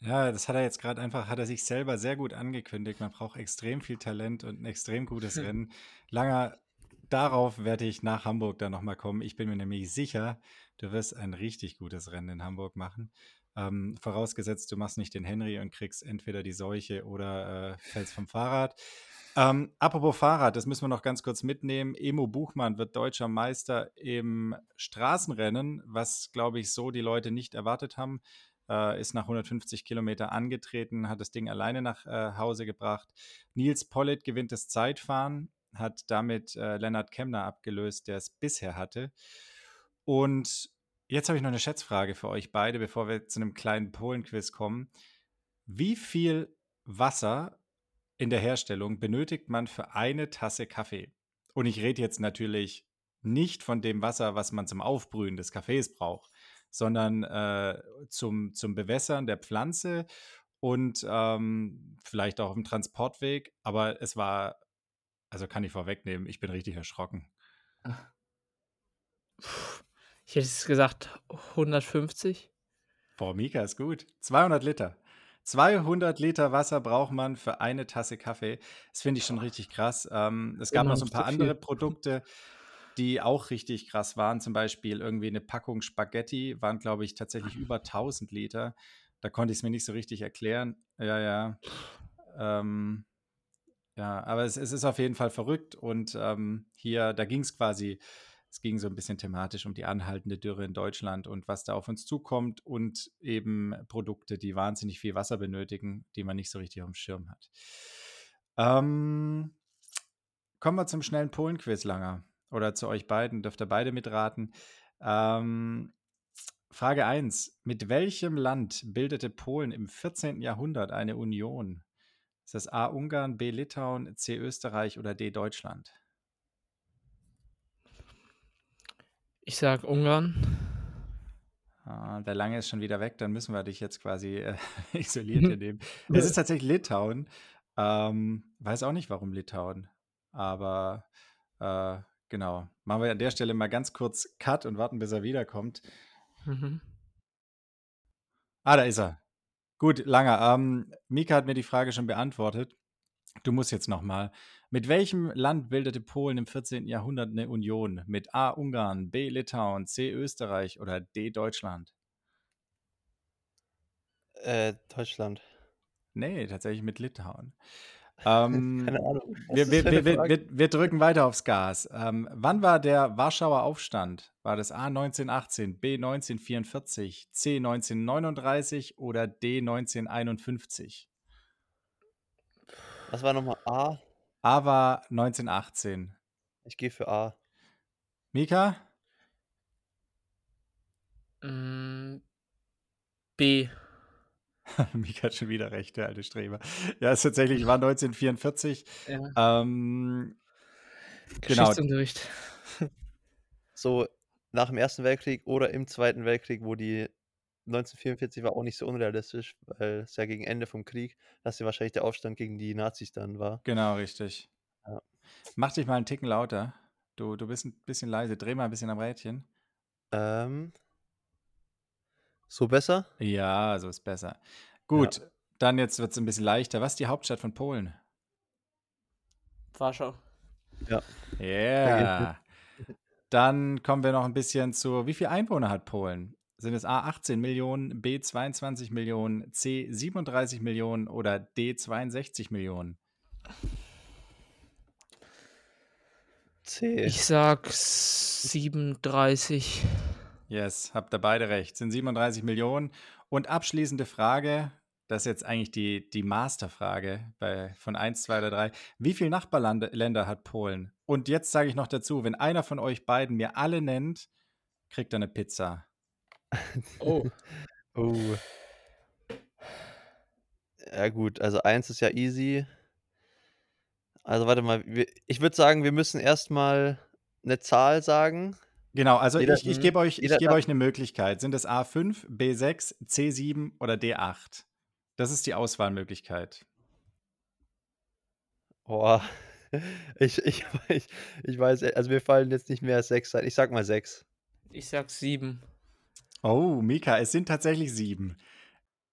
Ja, das hat er jetzt gerade einfach, hat er sich selber sehr gut angekündigt. Man braucht extrem viel Talent und ein extrem gutes Rennen. Langer, darauf werde ich nach Hamburg dann nochmal kommen. Ich bin mir nämlich sicher, du wirst ein richtig gutes Rennen in Hamburg machen. Ähm, vorausgesetzt, du machst nicht den Henry und kriegst entweder die Seuche oder äh, fällst vom Fahrrad. Ähm, apropos Fahrrad, das müssen wir noch ganz kurz mitnehmen. Emo Buchmann wird deutscher Meister im Straßenrennen, was, glaube ich, so die Leute nicht erwartet haben. Äh, ist nach 150 Kilometer angetreten, hat das Ding alleine nach äh, Hause gebracht. Nils Pollitt gewinnt das Zeitfahren, hat damit äh, Lennart Kemner abgelöst, der es bisher hatte. Und Jetzt habe ich noch eine Schätzfrage für euch beide, bevor wir zu einem kleinen Polen-Quiz kommen. Wie viel Wasser in der Herstellung benötigt man für eine Tasse Kaffee? Und ich rede jetzt natürlich nicht von dem Wasser, was man zum Aufbrühen des Kaffees braucht, sondern äh, zum, zum Bewässern der Pflanze und ähm, vielleicht auch auf dem Transportweg. Aber es war, also kann ich vorwegnehmen, ich bin richtig erschrocken. Ich hätte es gesagt 150. Boah, Mika ist gut. 200 Liter. 200 Liter Wasser braucht man für eine Tasse Kaffee. Das finde ich schon richtig krass. Ähm, es gab noch so ein paar andere Produkte, die auch richtig krass waren. Zum Beispiel irgendwie eine Packung Spaghetti waren, glaube ich, tatsächlich über 1000 Liter. Da konnte ich es mir nicht so richtig erklären. Ja, ja. Ähm, ja, aber es, es, ist auf jeden Fall verrückt. Und ähm, hier, da ging es quasi es ging so ein bisschen thematisch um die anhaltende Dürre in Deutschland und was da auf uns zukommt und eben Produkte, die wahnsinnig viel Wasser benötigen, die man nicht so richtig auf dem Schirm hat. Ähm, kommen wir zum schnellen Polen-Quiz, Langer. Oder zu euch beiden, dürft ihr beide mitraten. Ähm, Frage 1. Mit welchem Land bildete Polen im 14. Jahrhundert eine Union? Ist das A. Ungarn, B. Litauen, C. Österreich oder D. Deutschland? Ich sag Ungarn. Ah, der Lange ist schon wieder weg, dann müssen wir dich jetzt quasi äh, isoliert hier nehmen. Es ist tatsächlich Litauen. Ähm, weiß auch nicht, warum Litauen. Aber äh, genau. Machen wir an der Stelle mal ganz kurz Cut und warten, bis er wiederkommt. Mhm. Ah, da ist er. Gut, Langer. Ähm, Mika hat mir die Frage schon beantwortet. Du musst jetzt nochmal. Mit welchem Land bildete Polen im 14. Jahrhundert eine Union? Mit A. Ungarn, B. Litauen, C. Österreich oder D. Deutschland? Äh, Deutschland. Nee, tatsächlich mit Litauen. Ähm, Keine Ahnung. Wir, wir, wir, wir, drücken weiter aufs Gas. Ähm, wann war der Warschauer Aufstand? War das A 1918, B 1944, C 1939 oder D 1951? Was war nochmal A? A war 1918. Ich gehe für A. Mika? Mm, B. Mika hat schon wieder recht, der alte Streber. Ja, es tatsächlich war 1944. Ja. Ähm, genau. Geschichtsunterricht. So nach dem Ersten Weltkrieg oder im Zweiten Weltkrieg, wo die 1944 war auch nicht so unrealistisch, weil es ja gegen Ende vom Krieg, dass ja wahrscheinlich der Aufstand gegen die Nazis dann war. Genau, richtig. Ja. Mach dich mal einen Ticken lauter. Du, du bist ein bisschen leise. Dreh mal ein bisschen am Rädchen. Ähm. So besser? Ja, so ist besser. Gut, ja. dann jetzt wird es ein bisschen leichter. Was ist die Hauptstadt von Polen? Warschau. Ja. Yeah. Dann kommen wir noch ein bisschen zu, wie viele Einwohner hat Polen? Sind es A 18 Millionen, B 22 Millionen, C 37 Millionen oder D 62 Millionen? C. Ich sag 37. Yes, habt ihr beide recht. Sind 37 Millionen. Und abschließende Frage, das ist jetzt eigentlich die, die Masterfrage bei, von 1, 2 oder 3. Wie viele Nachbarländer hat Polen? Und jetzt sage ich noch dazu, wenn einer von euch beiden mir alle nennt, kriegt er eine Pizza. Oh. Oh. Ja, gut, also eins ist ja easy. Also warte mal, wir, ich würde sagen, wir müssen erstmal eine Zahl sagen. Genau, also Jeder- ich, ich Mhm. gebe euch, ich jeder gebe darf- euch eine Möglichkeit. Sind es A5, B6, C7 oder D8? Das ist die Auswahlmöglichkeit. Boah. Ich, ich, ich, ich weiß, also mir fallen jetzt nicht mehr als sechs ein. Ich sag mal sechs. Ich sag sieben. Oh, Mika, es sind tatsächlich sieben.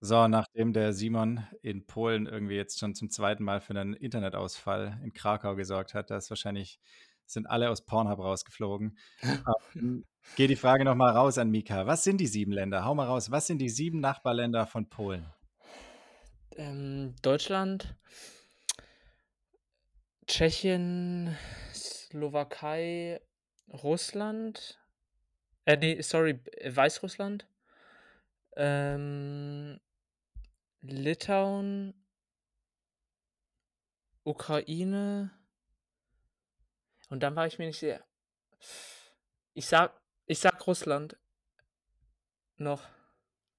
So, nachdem der Simon in Polen irgendwie jetzt schon zum zweiten Mal für einen Internetausfall in Krakau gesorgt hat, da ist wahrscheinlich, sind alle aus Pornhub rausgeflogen. ähm, geht die Frage nochmal raus an Mika. Was sind die sieben Länder? Hau mal raus. Was sind die sieben Nachbarländer von Polen? Ähm, Deutschland, Tschechien, Slowakei, Russland. Äh, nee, sorry, äh, Weißrussland. Ähm, Litauen, Ukraine. Und dann war ich mir nicht sicher. Ich sag, ich sag Russland. Noch.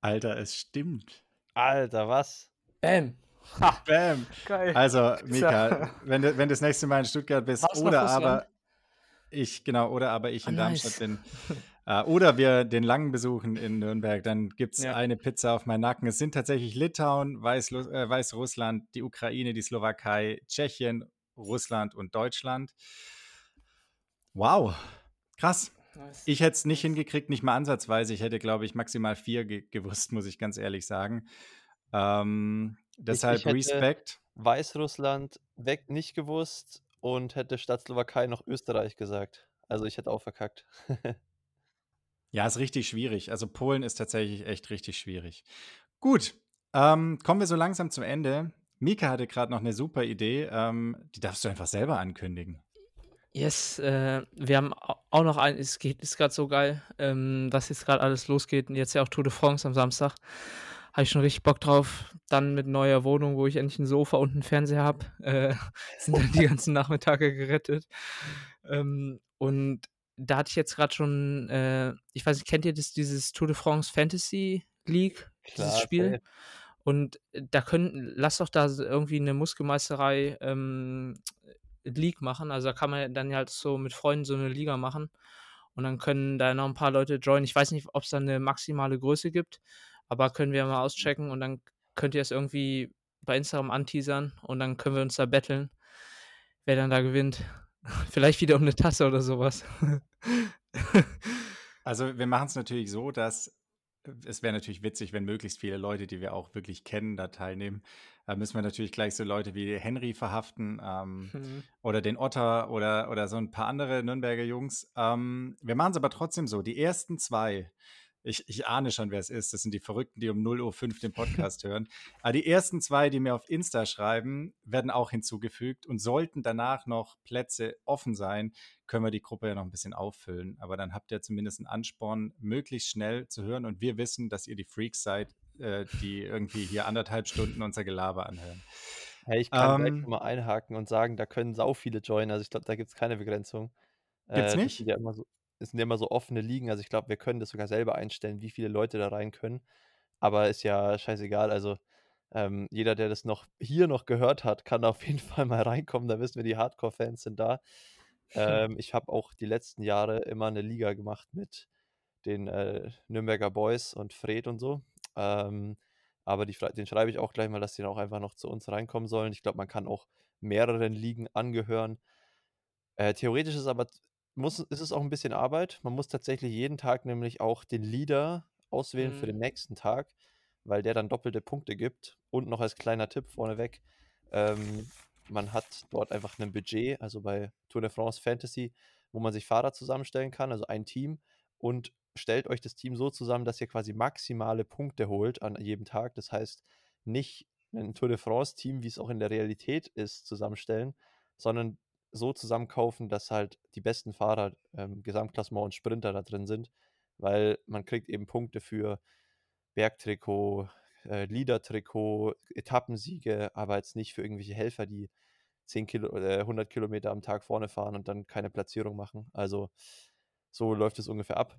Alter, es stimmt. Alter, was? Bam. Ha, Bam. geil. Also, So. Mika, wenn du, wenn du das nächste Mal in Stuttgart bist noch oder aber ich, genau, oder aber ich Ah, in Darmstadt nice. bin, äh, oder wir den Langen besuchen in Nürnberg, dann gibt es Ja. eine Pizza auf meinen Nacken. Es sind tatsächlich Litauen, Weißlu äh, Weißrussland, die Ukraine, die Slowakei, Tschechien, Russland und Deutschland. Wow, krass. Nice. Ich hätte es nicht hingekriegt, nicht mal ansatzweise. Ich hätte, glaube ich, maximal vier ge gewusst, muss ich ganz ehrlich sagen. Ähm, deshalb ich hätte- Respekt. Weißrussland weg nicht gewusst und hätte statt Slowakei noch Österreich gesagt. Also ich hätte auch verkackt. Ja, ist richtig schwierig. Also Polen ist tatsächlich echt richtig schwierig. Gut, ähm, kommen wir so langsam zum Ende. Mika hatte gerade noch eine super Idee. Ähm, die darfst du einfach selber ankündigen. Yes, äh, wir haben au- auch noch ein, es geht, ist gerade so geil, ähm, was jetzt gerade alles losgeht. Und jetzt ja auch Tour de France am Samstag. Habe ich schon richtig Bock drauf. Dann mit neuer Wohnung, wo ich endlich ein Sofa und einen Fernseher habe, äh, sind dann die ganzen Nachmittage gerettet. Ähm, und da hatte ich jetzt gerade schon, äh, ich weiß nicht, kennt ihr das, dieses Tour de France Fantasy League, dieses Spiel? safe. Und äh, da können, lass doch da irgendwie eine Muskelmeisterei ähm, League machen. Also da kann man dann halt so mit Freunden so eine Liga machen. Und dann können da noch ein paar Leute joinen. Ich weiß nicht, ob es da eine maximale Größe gibt, aber können wir mal auschecken und dann könnt ihr es irgendwie bei Instagram anteasern und dann können wir uns da betteln, wer dann da gewinnt. Vielleicht wieder um eine Tasse oder sowas. Also wir machen es natürlich so, dass es wäre natürlich witzig, wenn möglichst viele Leute, die wir auch wirklich kennen, da teilnehmen. Da müssen wir natürlich gleich so Leute wie Henry verhaften. Ähm, Hm. oder den Otter oder, oder so ein paar andere Nürnberger Jungs. Ähm, wir machen es aber trotzdem so. Die ersten zwei, ich, ich ahne schon, wer es ist. Das sind die Verrückten, die um 0.05 Uhr den Podcast hören. Aber die ersten zwei, die mir auf Insta schreiben, werden auch hinzugefügt. Und sollten danach noch Plätze offen sein, können wir die Gruppe ja noch ein bisschen auffüllen. Aber dann habt ihr zumindest einen Ansporn, möglichst schnell zu hören. Und wir wissen, dass ihr die Freaks seid, äh, die irgendwie hier anderthalb Stunden unser Gelaber anhören. Hey, ich kann Ähm, schon mal einhaken und sagen, da können sau viele joinen. Also ich glaube, da gibt es keine Begrenzung. Gibt's Äh, nicht? Ja immer so, das sind ja immer so offene Ligen. Also ich glaube, wir können das sogar selber einstellen, wie viele Leute da rein können. Aber ist ja scheißegal. Also ähm, jeder, der das noch hier noch gehört hat, kann auf jeden Fall mal reinkommen. Da wissen wir, die Hardcore-Fans sind da. Ähm, ich habe auch die letzten Jahre immer eine Liga gemacht mit den äh, Nürnberger Boys und Fred und so. Ähm, aber die, den schreibe ich auch gleich mal, dass die dann auch einfach noch zu uns reinkommen sollen. Ich glaube, man kann auch mehreren Ligen angehören. Äh, theoretisch ist aber muss, ist es auch ein bisschen Arbeit. Man muss tatsächlich jeden Tag nämlich auch den Leader auswählen für Mhm. den nächsten Tag, weil der dann doppelte Punkte gibt. Und noch als kleiner Tipp vorneweg, ähm, man hat dort einfach ein Budget, also bei Tour de France Fantasy, wo man sich Fahrer zusammenstellen kann, also ein Team, und stellt euch das Team so zusammen, dass ihr quasi maximale Punkte holt an jedem Tag. Das heißt, nicht ein Tour de France-Team, wie es auch in der Realität ist, zusammenstellen, sondern so zusammenkaufen, dass halt die besten Fahrer, ähm, Gesamtklassement und Sprinter da drin sind, weil man kriegt eben Punkte für Bergtrikot, äh, Leader-Trikot, Etappensiege, aber jetzt nicht für irgendwelche Helfer, die 10 Kilo oder 100 Kilometer am Tag vorne fahren und dann keine Platzierung machen. Also so läuft es ungefähr ab.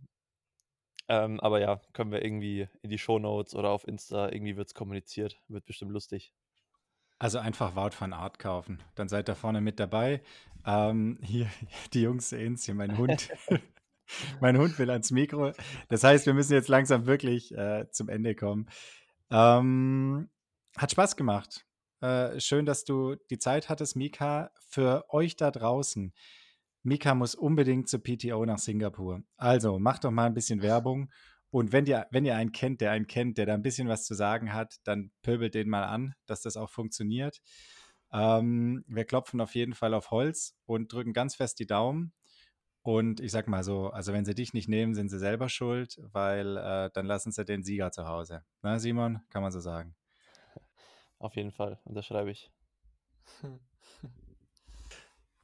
Ähm, aber ja, können wir irgendwie in die Shownotes oder auf Insta, irgendwie wird es kommuniziert. Wird bestimmt lustig. Also einfach Wout van Art kaufen. Dann seid ihr vorne mit dabei. Ähm, hier, die Jungs sehen es hier, mein Hund. mein Hund will ans Mikro. Das heißt, wir müssen jetzt langsam wirklich äh, zum Ende kommen. Ähm, hat Spaß gemacht. Äh, schön, dass du die Zeit hattest, Mika. Für euch da draußen. Mika muss unbedingt zur PTO nach Singapur. Also macht doch mal ein bisschen Werbung. Und wenn ihr, wenn ihr einen kennt, der einen kennt, der da ein bisschen was zu sagen hat, dann pöbelt den mal an, dass das auch funktioniert. Ähm, wir klopfen auf jeden Fall auf Holz und drücken ganz fest die Daumen. Und ich sag mal so, also wenn sie dich nicht nehmen, sind sie selber schuld, weil äh, dann lassen sie den Sieger zu Hause. Na, Simon, kann man so sagen. Auf jeden Fall, unterschreibe ich.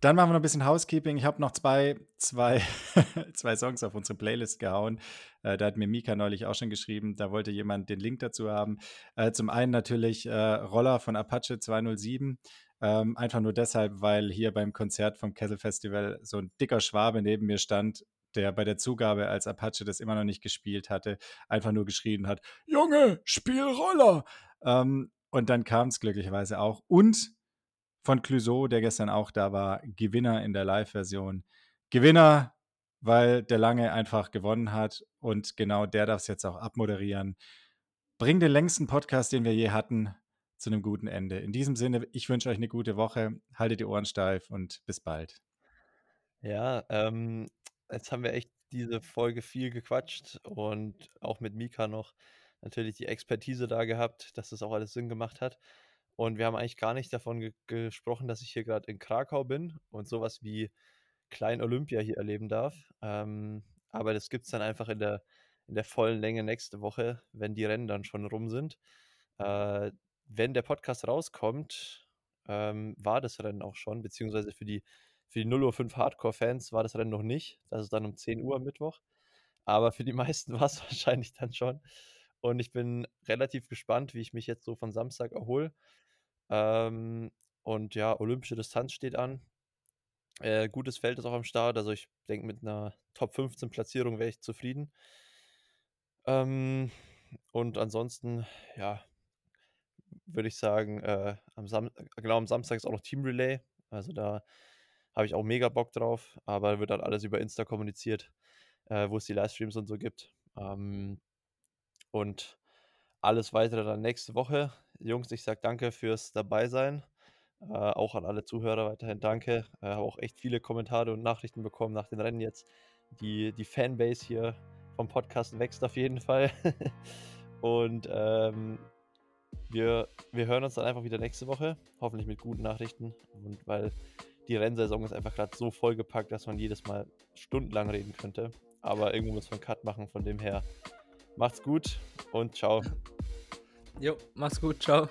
Dann machen wir noch ein bisschen Housekeeping. Ich habe noch zwei, zwei, zwei Songs auf unsere Playlist gehauen. Äh, da hat mir Mika neulich auch schon geschrieben, da wollte jemand den Link dazu haben. Äh, zum einen natürlich äh, Roller von Apache 207. Ähm, einfach nur deshalb, weil hier beim Konzert vom Kessel Festival so ein dicker Schwabe neben mir stand, der bei der Zugabe, als Apache das immer noch nicht gespielt hatte, einfach nur geschrien hat: Junge, spiel Roller! Ähm, und dann kam es glücklicherweise auch. Und von Clouseau, der gestern auch da war, Gewinner in der Live-Version. Gewinner, weil der Lange einfach gewonnen hat und genau der darf es jetzt auch abmoderieren. Bring den längsten Podcast, den wir je hatten, zu einem guten Ende. In diesem Sinne, ich wünsche euch eine gute Woche, haltet die Ohren steif und bis bald. Ja, ähm, jetzt haben wir echt diese Folge viel gequatscht und auch mit Mika noch natürlich die Expertise da gehabt, dass das auch alles Sinn gemacht hat. Und wir haben eigentlich gar nicht davon ge gesprochen, dass ich hier gerade in Krakau bin und sowas wie Klein Olympia hier erleben darf. Ähm, aber das gibt es dann einfach in der, in der vollen Länge nächste Woche, wenn die Rennen dann schon rum sind. Äh, wenn der Podcast rauskommt, ähm, war das Rennen auch schon, beziehungsweise für die, für die 0.05 Hardcore-Fans war das Rennen noch nicht. Das ist dann um 10 Uhr am Mittwoch. Aber für die meisten war es wahrscheinlich dann schon. Und ich bin relativ gespannt, wie ich mich jetzt so von Samstag erhole. Ähm, und ja, olympische Distanz steht an. Äh, gutes Feld ist auch am Start. Also ich denke, mit einer Top 15 Platzierung wäre ich zufrieden. Ähm, und ansonsten, ja, würde ich sagen, äh, am Sam genau am Samstag ist auch noch Team Relay. Also da habe ich auch mega Bock drauf, aber wird dann alles über Insta kommuniziert, äh, wo es die Livestreams und so gibt. Ähm, und alles weitere dann nächste Woche. Jungs, ich sage danke fürs Dabeisein. Äh, auch an alle Zuhörer weiterhin danke. Äh, habe auch echt viele Kommentare und Nachrichten bekommen nach den Rennen jetzt. Die, die Fanbase hier vom Podcast wächst auf jeden Fall. und ähm, wir, wir hören uns dann einfach wieder nächste Woche. Hoffentlich mit guten Nachrichten. Und weil die Rennsaison ist einfach gerade so vollgepackt, dass man jedes Mal stundenlang reden könnte. Aber irgendwo muss man einen Cut machen. Von dem her macht's gut und ciao. Jo, mach's gut, ciao.